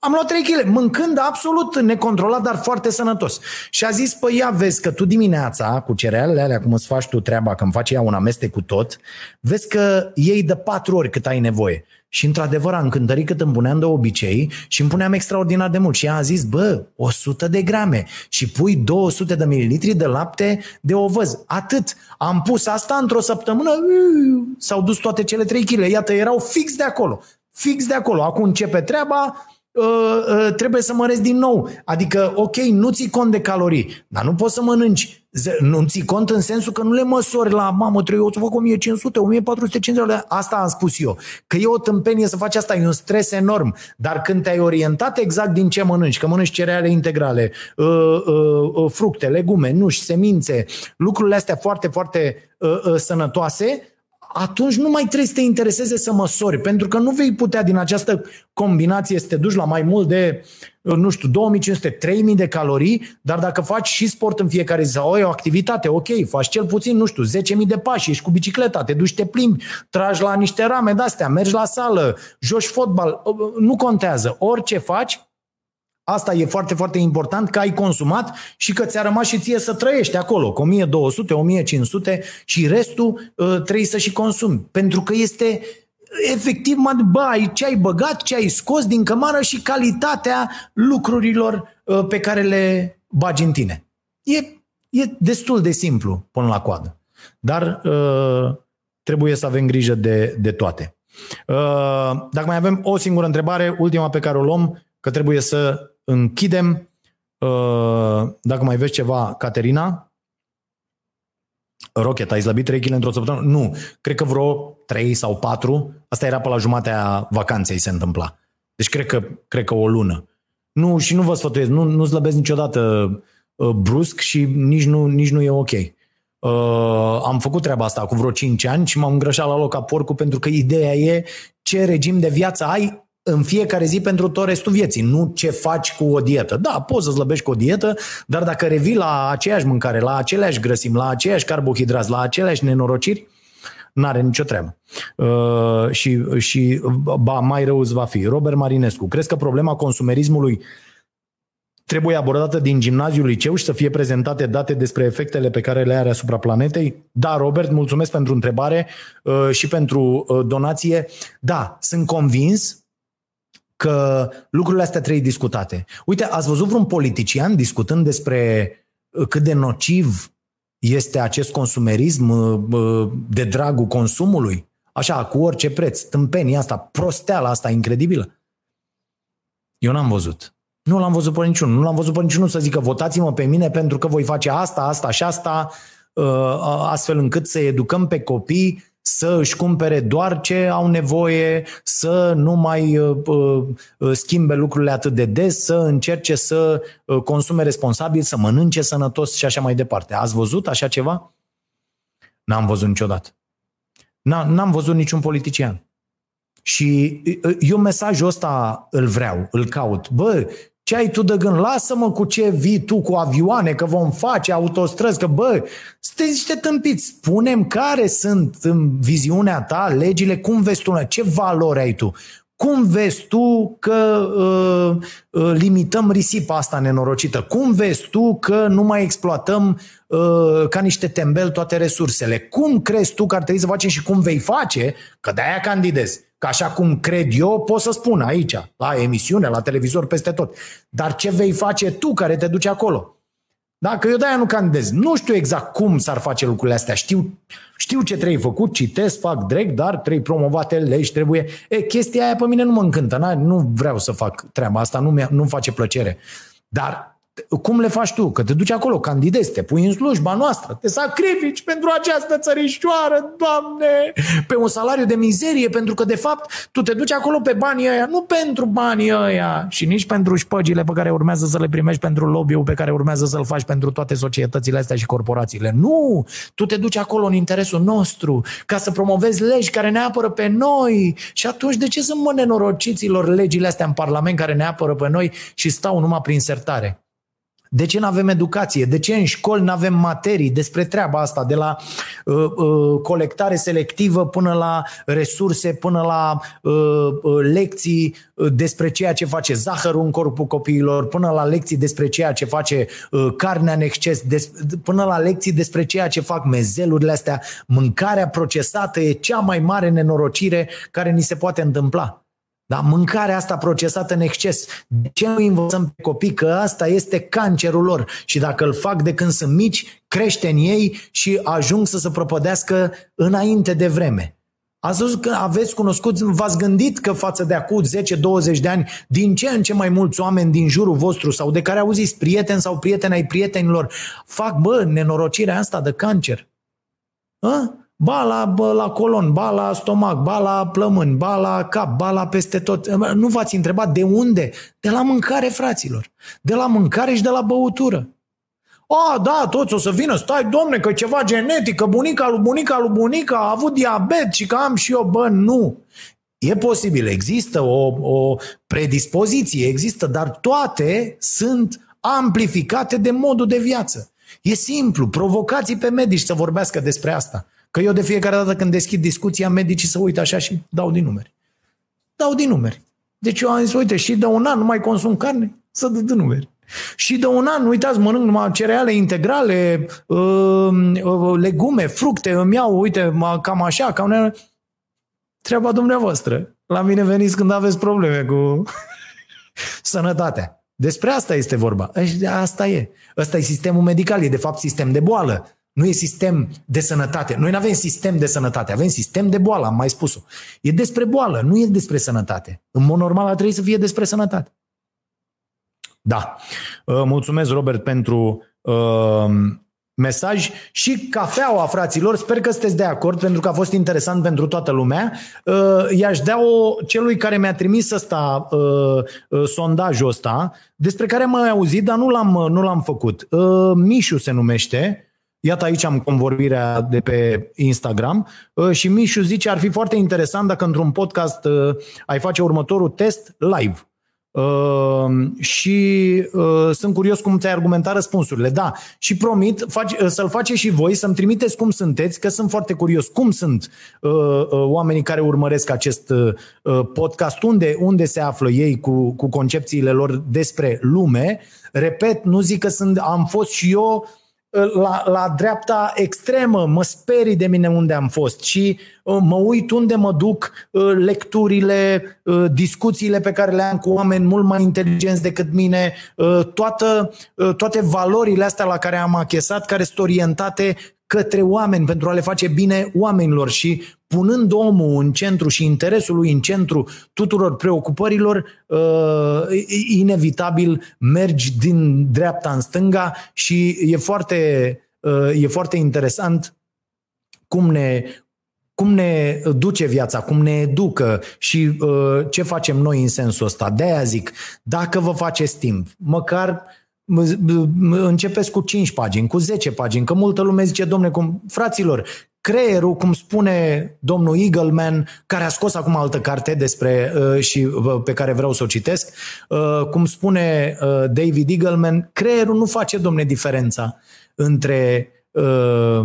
Am luat 3 kg, mâncând absolut necontrolat, dar foarte sănătos. Și a zis, păi ia vezi că tu dimineața, cu cerealele alea, cum îți faci tu treaba, când faci ea un amestec cu tot, vezi că ei de patru ori cât ai nevoie. Și într-adevăr am cântărit cât îmi puneam de obicei și îmi puneam extraordinar de mult. Și ea a zis, bă, 100 de grame și pui 200 de mililitri de lapte de ovăz. Atât. Am pus asta într-o săptămână, s-au dus toate cele 3 kg. Iată, erau fix de acolo. Fix de acolo. Acum începe treaba, Uh, uh, trebuie să măresc din nou. Adică, ok, nu ții cont de calorii, dar nu poți să mănânci. Nu ții cont în sensul că nu le măsori la, mamă, trebuie să fac 1500, 1450, asta am spus eu. Că e o tâmpenie să faci asta, e un stres enorm. Dar când te-ai orientat exact din ce mănânci, că mănânci cereale integrale, uh, uh, uh, fructe, legume, nuși, semințe, lucrurile astea foarte, foarte uh, uh, sănătoase, atunci nu mai trebuie să te intereseze să măsori, pentru că nu vei putea din această combinație să te duci la mai mult de, nu știu, 2500-3000 de calorii, dar dacă faci și sport în fiecare zi sau o activitate, ok, faci cel puțin, nu știu, 10.000 de pași, ești cu bicicleta, te duci, te plimbi, tragi la niște rame de-astea, mergi la sală, joci fotbal, nu contează. Orice faci, Asta e foarte, foarte important că ai consumat și că ți-a rămas și ție să trăiești acolo, cu 1200, 1500 și restul uh, trebuie să și consumi. Pentru că este efectiv, bă, ai, ce ai băgat, ce ai scos din cămară și calitatea lucrurilor uh, pe care le bagi în tine. E, e destul de simplu până la coadă. Dar uh, trebuie să avem grijă de, de toate. Uh, dacă mai avem o singură întrebare, ultima pe care o luăm, că trebuie să închidem. Uh, dacă mai vezi ceva, Caterina, Rocket, ai slăbit 3 kg într-o săptămână? Nu, cred că vreo 3 sau 4. Asta era pe la jumatea vacanței se întâmpla. Deci cred că, cred că o lună. Nu, și nu vă sfătuiesc, nu, nu slăbesc niciodată uh, brusc și nici nu, nici nu e ok. Uh, am făcut treaba asta cu vreo 5 ani și m-am îngrășat la loc ca porcul pentru că ideea e ce regim de viață ai în fiecare zi pentru tot restul vieții, nu ce faci cu o dietă. Da, poți să slăbești cu o dietă, dar dacă revii la aceeași mâncare, la aceleași grăsimi, la aceiași carbohidrați, la aceleași nenorociri, n-are nicio treabă. Uh, și, și ba, mai rău îți va fi. Robert Marinescu, crezi că problema consumerismului trebuie abordată din gimnaziul liceu și să fie prezentate date despre efectele pe care le are asupra planetei? Da, Robert, mulțumesc pentru întrebare uh, și pentru uh, donație. Da, sunt convins că lucrurile astea trebuie discutate. Uite, ați văzut vreun politician discutând despre uh, cât de nociv este acest consumerism de dragul consumului? Așa, cu orice preț, tâmpenia asta, prosteala asta incredibilă. Eu n-am văzut. Nu l-am văzut pe niciunul. Nu l-am văzut pe niciunul să zică votați-mă pe mine pentru că voi face asta, asta și asta, uh, astfel încât să educăm pe copii să își cumpere doar ce au nevoie, să nu mai uh, uh, schimbe lucrurile atât de des, să încerce să consume responsabil, să mănânce sănătos și așa mai departe. Ați văzut așa ceva? N-am văzut niciodată. N-am văzut niciun politician. Și eu mesajul ăsta îl vreau, îl caut. Bă, ce ai tu de gând? Lasă-mă cu ce vii tu cu avioane, că vom face autostrăzi, că bă, sunteți niște tâmpiți. Spunem care sunt în viziunea ta legile, cum vezi tu, ce valori ai tu? Cum vezi tu că uh, uh, limităm risipa asta nenorocită? Cum vezi tu că nu mai exploatăm uh, ca niște tembel toate resursele? Cum crezi tu că ar trebui să facem și cum vei face? Că de-aia candidezi. Că așa cum cred eu, pot să spun aici, la emisiune, la televizor, peste tot. Dar ce vei face tu care te duci acolo? Da? Că eu de-aia nu candidez. Nu știu exact cum s-ar face lucrurile astea. Știu, știu ce trebuie făcut, citesc, fac drept, dar trebuie promovate legi, trebuie... E, chestia aia pe mine nu mă încântă. Nu vreau să fac treaba asta, nu nu face plăcere. Dar cum le faci tu? Că te duci acolo, candidezi, te pui în slujba noastră, te sacrifici pentru această țărișoară, Doamne, pe un salariu de mizerie, pentru că, de fapt, tu te duci acolo pe banii ăia, nu pentru banii ăia și nici pentru șpăgile pe care urmează să le primești pentru lobby pe care urmează să-l faci pentru toate societățile astea și corporațiile. Nu! Tu te duci acolo în interesul nostru, ca să promovezi legi care ne apără pe noi. Și atunci, de ce sunt mă nenorociților legile astea în Parlament care ne apără pe noi și stau numai prin sertare? De ce nu avem educație? De ce în școli nu avem materii despre treaba asta, de la uh, uh, colectare selectivă până la resurse, până la uh, uh, lecții uh, despre ceea ce face zahărul în corpul copiilor, până la lecții despre ceea ce face uh, carnea în exces, des, până la lecții despre ceea ce fac mezelurile astea. Mâncarea procesată e cea mai mare nenorocire care ni se poate întâmpla. Da? Mâncarea asta procesată în exces. De ce nu învățăm pe copii că asta este cancerul lor și dacă îl fac de când sunt mici, crește în ei și ajung să se prăpădească înainte de vreme. Ați văzut că aveți cunoscut, v-ați gândit că față de acum 10-20 de ani, din ce în ce mai mulți oameni din jurul vostru sau de care auziți prieteni sau prieteni ai prietenilor fac, bă, nenorocirea asta de cancer? A? Ba la, bă, la colon, ba la stomac, ba la plămâni, ba la cap, ba la peste tot. Nu v-ați întrebat de unde? De la mâncare, fraților. De la mâncare și de la băutură. A, da, toți o să vină, stai, domne, că ceva genetic, că bunica lui bunica lui bunica a avut diabet și că am și eu, bă, nu. E posibil, există o, o predispoziție, există, dar toate sunt amplificate de modul de viață. E simplu, provocații pe medici să vorbească despre asta. Că eu de fiecare dată când deschid discuția, medicii să uită așa și dau din numeri. Dau din numeri. Deci eu am zis, uite, și de un an nu mai consum carne, să dă din numeri. Și de un an, uitați, mănânc numai cereale integrale, uh, uh, legume, fructe, îmi iau, uite, cam așa, cam... Treaba dumneavoastră. La mine veniți când aveți probleme cu <laughs> sănătatea. Despre asta este vorba. Asta e. Asta e sistemul medical, e de fapt sistem de boală. Nu e sistem de sănătate. Noi nu avem sistem de sănătate, avem sistem de boală, am mai spus-o. E despre boală, nu e despre sănătate. În mod normal ar trebui să fie despre sănătate. Da. Uh, mulțumesc, Robert, pentru uh, mesaj și cafeaua, fraților. Sper că sunteți de acord, pentru că a fost interesant pentru toată lumea. Uh, i-aș da-o celui care mi-a trimis ăsta, uh, uh, sondajul ăsta, despre care m-am auzit, dar nu l-am, nu l-am făcut. Uh, Mișu se numește. Iată aici am convorbirea de pe Instagram uh, și Mișu zice ar fi foarte interesant dacă într-un podcast uh, ai face următorul test live. Uh, și uh, sunt curios cum ți-ai argumentat răspunsurile. Da, și promit faci, uh, să-l face și voi, să-mi trimiteți cum sunteți, că sunt foarte curios. Cum sunt uh, uh, oamenii care urmăresc acest uh, podcast? Unde, unde se află ei cu, cu concepțiile lor despre lume? Repet, nu zic că sunt, am fost și eu la, la dreapta extremă, mă sperii de mine unde am fost și uh, mă uit unde mă duc uh, lecturile, uh, discuțiile pe care le am cu oameni mult mai inteligenți decât mine, toată, toate valorile astea la care am achesat, care sunt orientate către oameni pentru a le face bine oamenilor și punând omul în centru și interesul lui în centru tuturor preocupărilor, uh, inevitabil mergi din dreapta în stânga și e foarte, uh, e foarte interesant cum ne, cum ne duce viața, cum ne educă și uh, ce facem noi în sensul ăsta. De-aia zic, dacă vă faceți timp, măcar începeți cu 5 pagini, cu 10 pagini, că multă lume zice, domne, cum, fraților, creierul, cum spune domnul Eagleman, care a scos acum altă carte despre uh, și uh, pe care vreau să o citesc, uh, cum spune uh, David Eagleman, creierul nu face, domne, diferența între uh,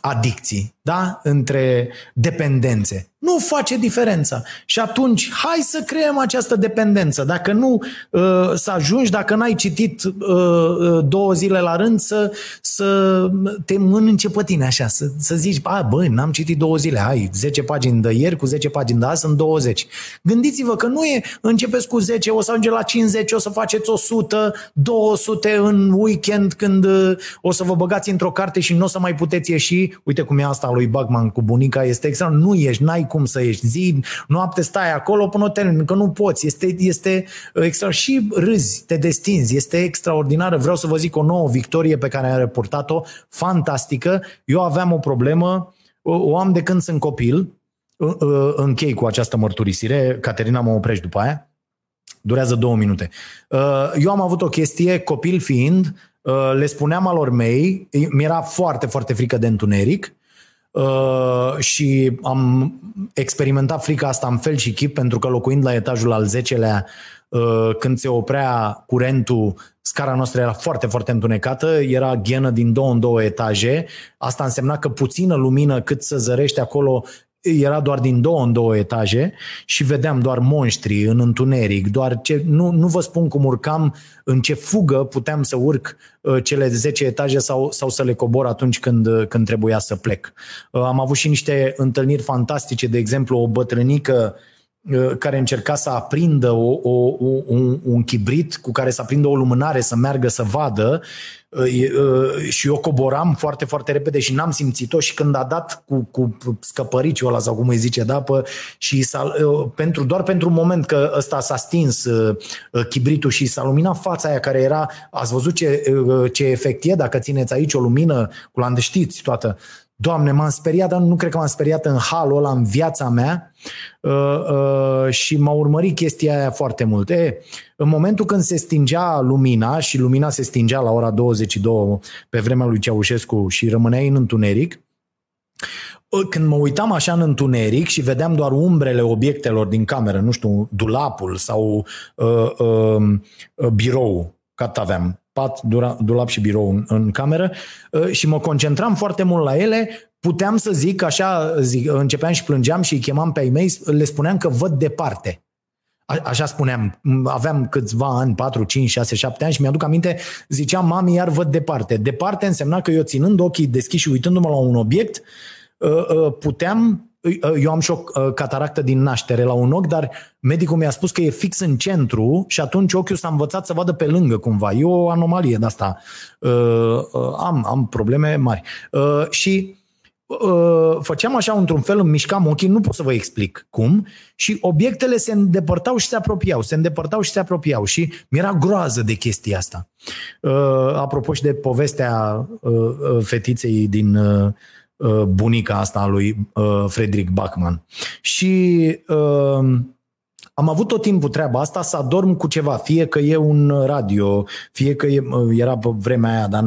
adicții, da? între dependențe. Nu face diferența. Și atunci, hai să creăm această dependență. Dacă nu uh, să ajungi, dacă n-ai citit uh, uh, două zile la rând, să, să te mănânce pe tine așa, să, să zici, a, băi, n-am citit două zile, hai, 10 pagini de ieri cu 10 pagini de azi sunt 20. Gândiți-vă că nu e, începeți cu 10, o să ajunge la 50, o să faceți 100, 200 în weekend când uh, o să vă băgați într-o carte și nu o să mai puteți ieși. Uite cum e asta lui Bagman cu bunica, este extra, nu ieși, n-ai cum să ieși zi, noapte stai acolo până o termin, că nu poți. Este, este extra și râzi, te destinzi, este extraordinară. Vreau să vă zic o nouă victorie pe care am reportat-o, fantastică. Eu aveam o problemă, o am de când sunt copil, închei cu această mărturisire, Caterina mă oprești după aia, durează două minute. Eu am avut o chestie, copil fiind, le spuneam alor mei, mi-era foarte, foarte frică de întuneric Uh, și am experimentat frica asta în fel și chip pentru că locuind la etajul al 10-lea uh, când se oprea curentul, scara noastră era foarte, foarte întunecată, era ghenă din două în două etaje. Asta însemna că puțină lumină cât să zărește acolo era doar din două în două etaje și vedeam doar monștri în întuneric, doar ce, nu, nu vă spun cum urcam, în ce fugă puteam să urc uh, cele 10 etaje sau, sau să le cobor atunci când, uh, când trebuia să plec. Uh, am avut și niște întâlniri fantastice, de exemplu o bătrânică care încerca să aprindă o, o, un, un chibrit cu care să aprindă o lumânare, să meargă să vadă. Și eu coboram foarte, foarte repede și n-am simțit-o și când a dat cu, cu scăpăriciul ăla sau cum îi zice, da, pă, și s-a, pentru, doar pentru un moment că ăsta s-a stins chibritul și s-a luminat fața aia care era, ați văzut ce, ce efect e dacă țineți aici o lumină cu la știți toată, Doamne, m-am speriat, dar nu cred că m-am speriat în halul ăla, în viața mea uh, uh, și m-a urmărit chestia aia foarte mult. E, în momentul când se stingea lumina și lumina se stingea la ora 22 pe vremea lui Ceaușescu și rămâneai în întuneric, uh, când mă uitam așa în întuneric și vedeam doar umbrele obiectelor din cameră, nu știu, dulapul sau uh, uh, birou, cât aveam, pat, dulap și birou în, în cameră uh, și mă concentram foarte mult la ele, puteam să zic, așa zic, începeam și plângeam și îi chemam pe ei le spuneam că văd departe. A, așa spuneam, aveam câțiva ani, 4, 5, 6, 7 ani și mi-aduc aminte, ziceam, mami, iar văd departe. Departe însemna că eu ținând ochii deschiși și uitându-mă la un obiect, uh, uh, puteam eu am și o uh, cataractă din naștere la un ochi, dar medicul mi-a spus că e fix în centru și atunci ochiul s-a învățat să vadă pe lângă cumva. E o anomalie de asta. Uh, uh, am, am probleme mari. Și făceam așa într-un fel, îmi mișcam ochii, nu pot să vă explic cum, și obiectele se îndepărtau și se apropiau, se îndepărtau și se apropiau și mi-era groază de chestia asta. Apropo și de povestea fetiței din Uh, bunica asta a lui uh, Frederick Bachman. Și uh, am avut tot timpul treaba asta să adorm cu ceva, fie că e un radio, fie că e, era pe vremea aia, dar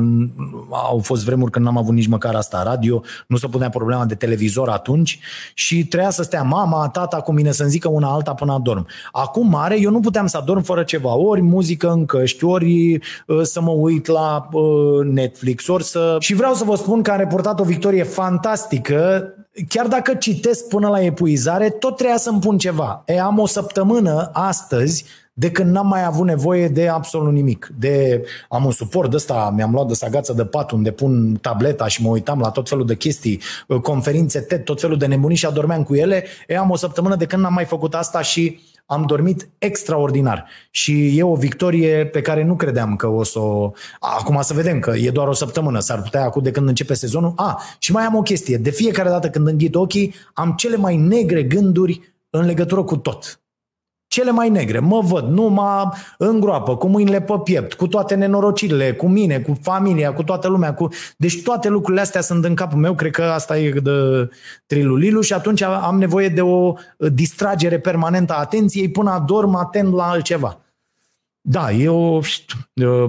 au fost vremuri când n-am avut nici măcar asta radio, nu se punea problema de televizor atunci și trebuia să stea mama, tata cu mine să-mi zică una alta până adorm. Acum mare, eu nu puteam să adorm fără ceva, ori muzică în căști, ori uh, să mă uit la uh, Netflix, ori să... Și vreau să vă spun că am reportat o victorie fantastică chiar dacă citesc până la epuizare, tot trebuia să-mi pun ceva. E, am o săptămână astăzi de când n-am mai avut nevoie de absolut nimic. De, am un suport ăsta, mi-am luat de sagață de pat unde pun tableta și mă uitam la tot felul de chestii, conferințe TED, tot felul de nebunii și adormeam cu ele. E, am o săptămână de când n-am mai făcut asta și am dormit extraordinar și e o victorie pe care nu credeam că o să o... Acum să vedem că e doar o săptămână, s-ar putea acum de când începe sezonul. A, și mai am o chestie. De fiecare dată când înghit ochii, am cele mai negre gânduri în legătură cu tot cele mai negre. Mă văd numai în groapă, cu mâinile pe piept, cu toate nenorocirile, cu mine, cu familia, cu toată lumea. Cu... Deci toate lucrurile astea sunt în capul meu, cred că asta e de trilulilu și atunci am nevoie de o distragere permanentă a atenției până adorm atent la altceva. Da, eu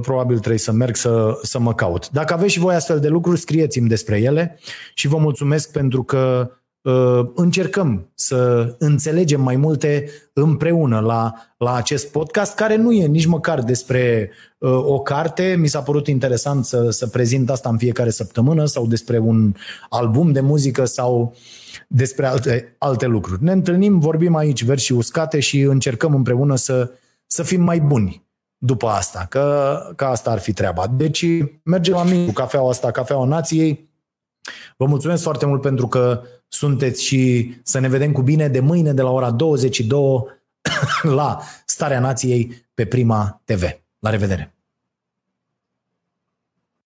probabil trebuie să merg să, să mă caut. Dacă aveți și voi astfel de lucruri, scrieți-mi despre ele și vă mulțumesc pentru că Uh, încercăm să înțelegem mai multe împreună la, la acest podcast, care nu e nici măcar despre uh, o carte. Mi s-a părut interesant să, să prezint asta în fiecare săptămână sau despre un album de muzică sau despre alte, alte lucruri. Ne întâlnim, vorbim aici versi uscate și încercăm împreună să, să fim mai buni după asta, că, că asta ar fi treaba. Deci mergem la mine cu cafeaua asta, cafeaua nației. Vă mulțumesc foarte mult pentru că sunteți și să ne vedem cu bine de mâine de la ora 22 <coughs> la Starea Nației pe Prima TV. La revedere!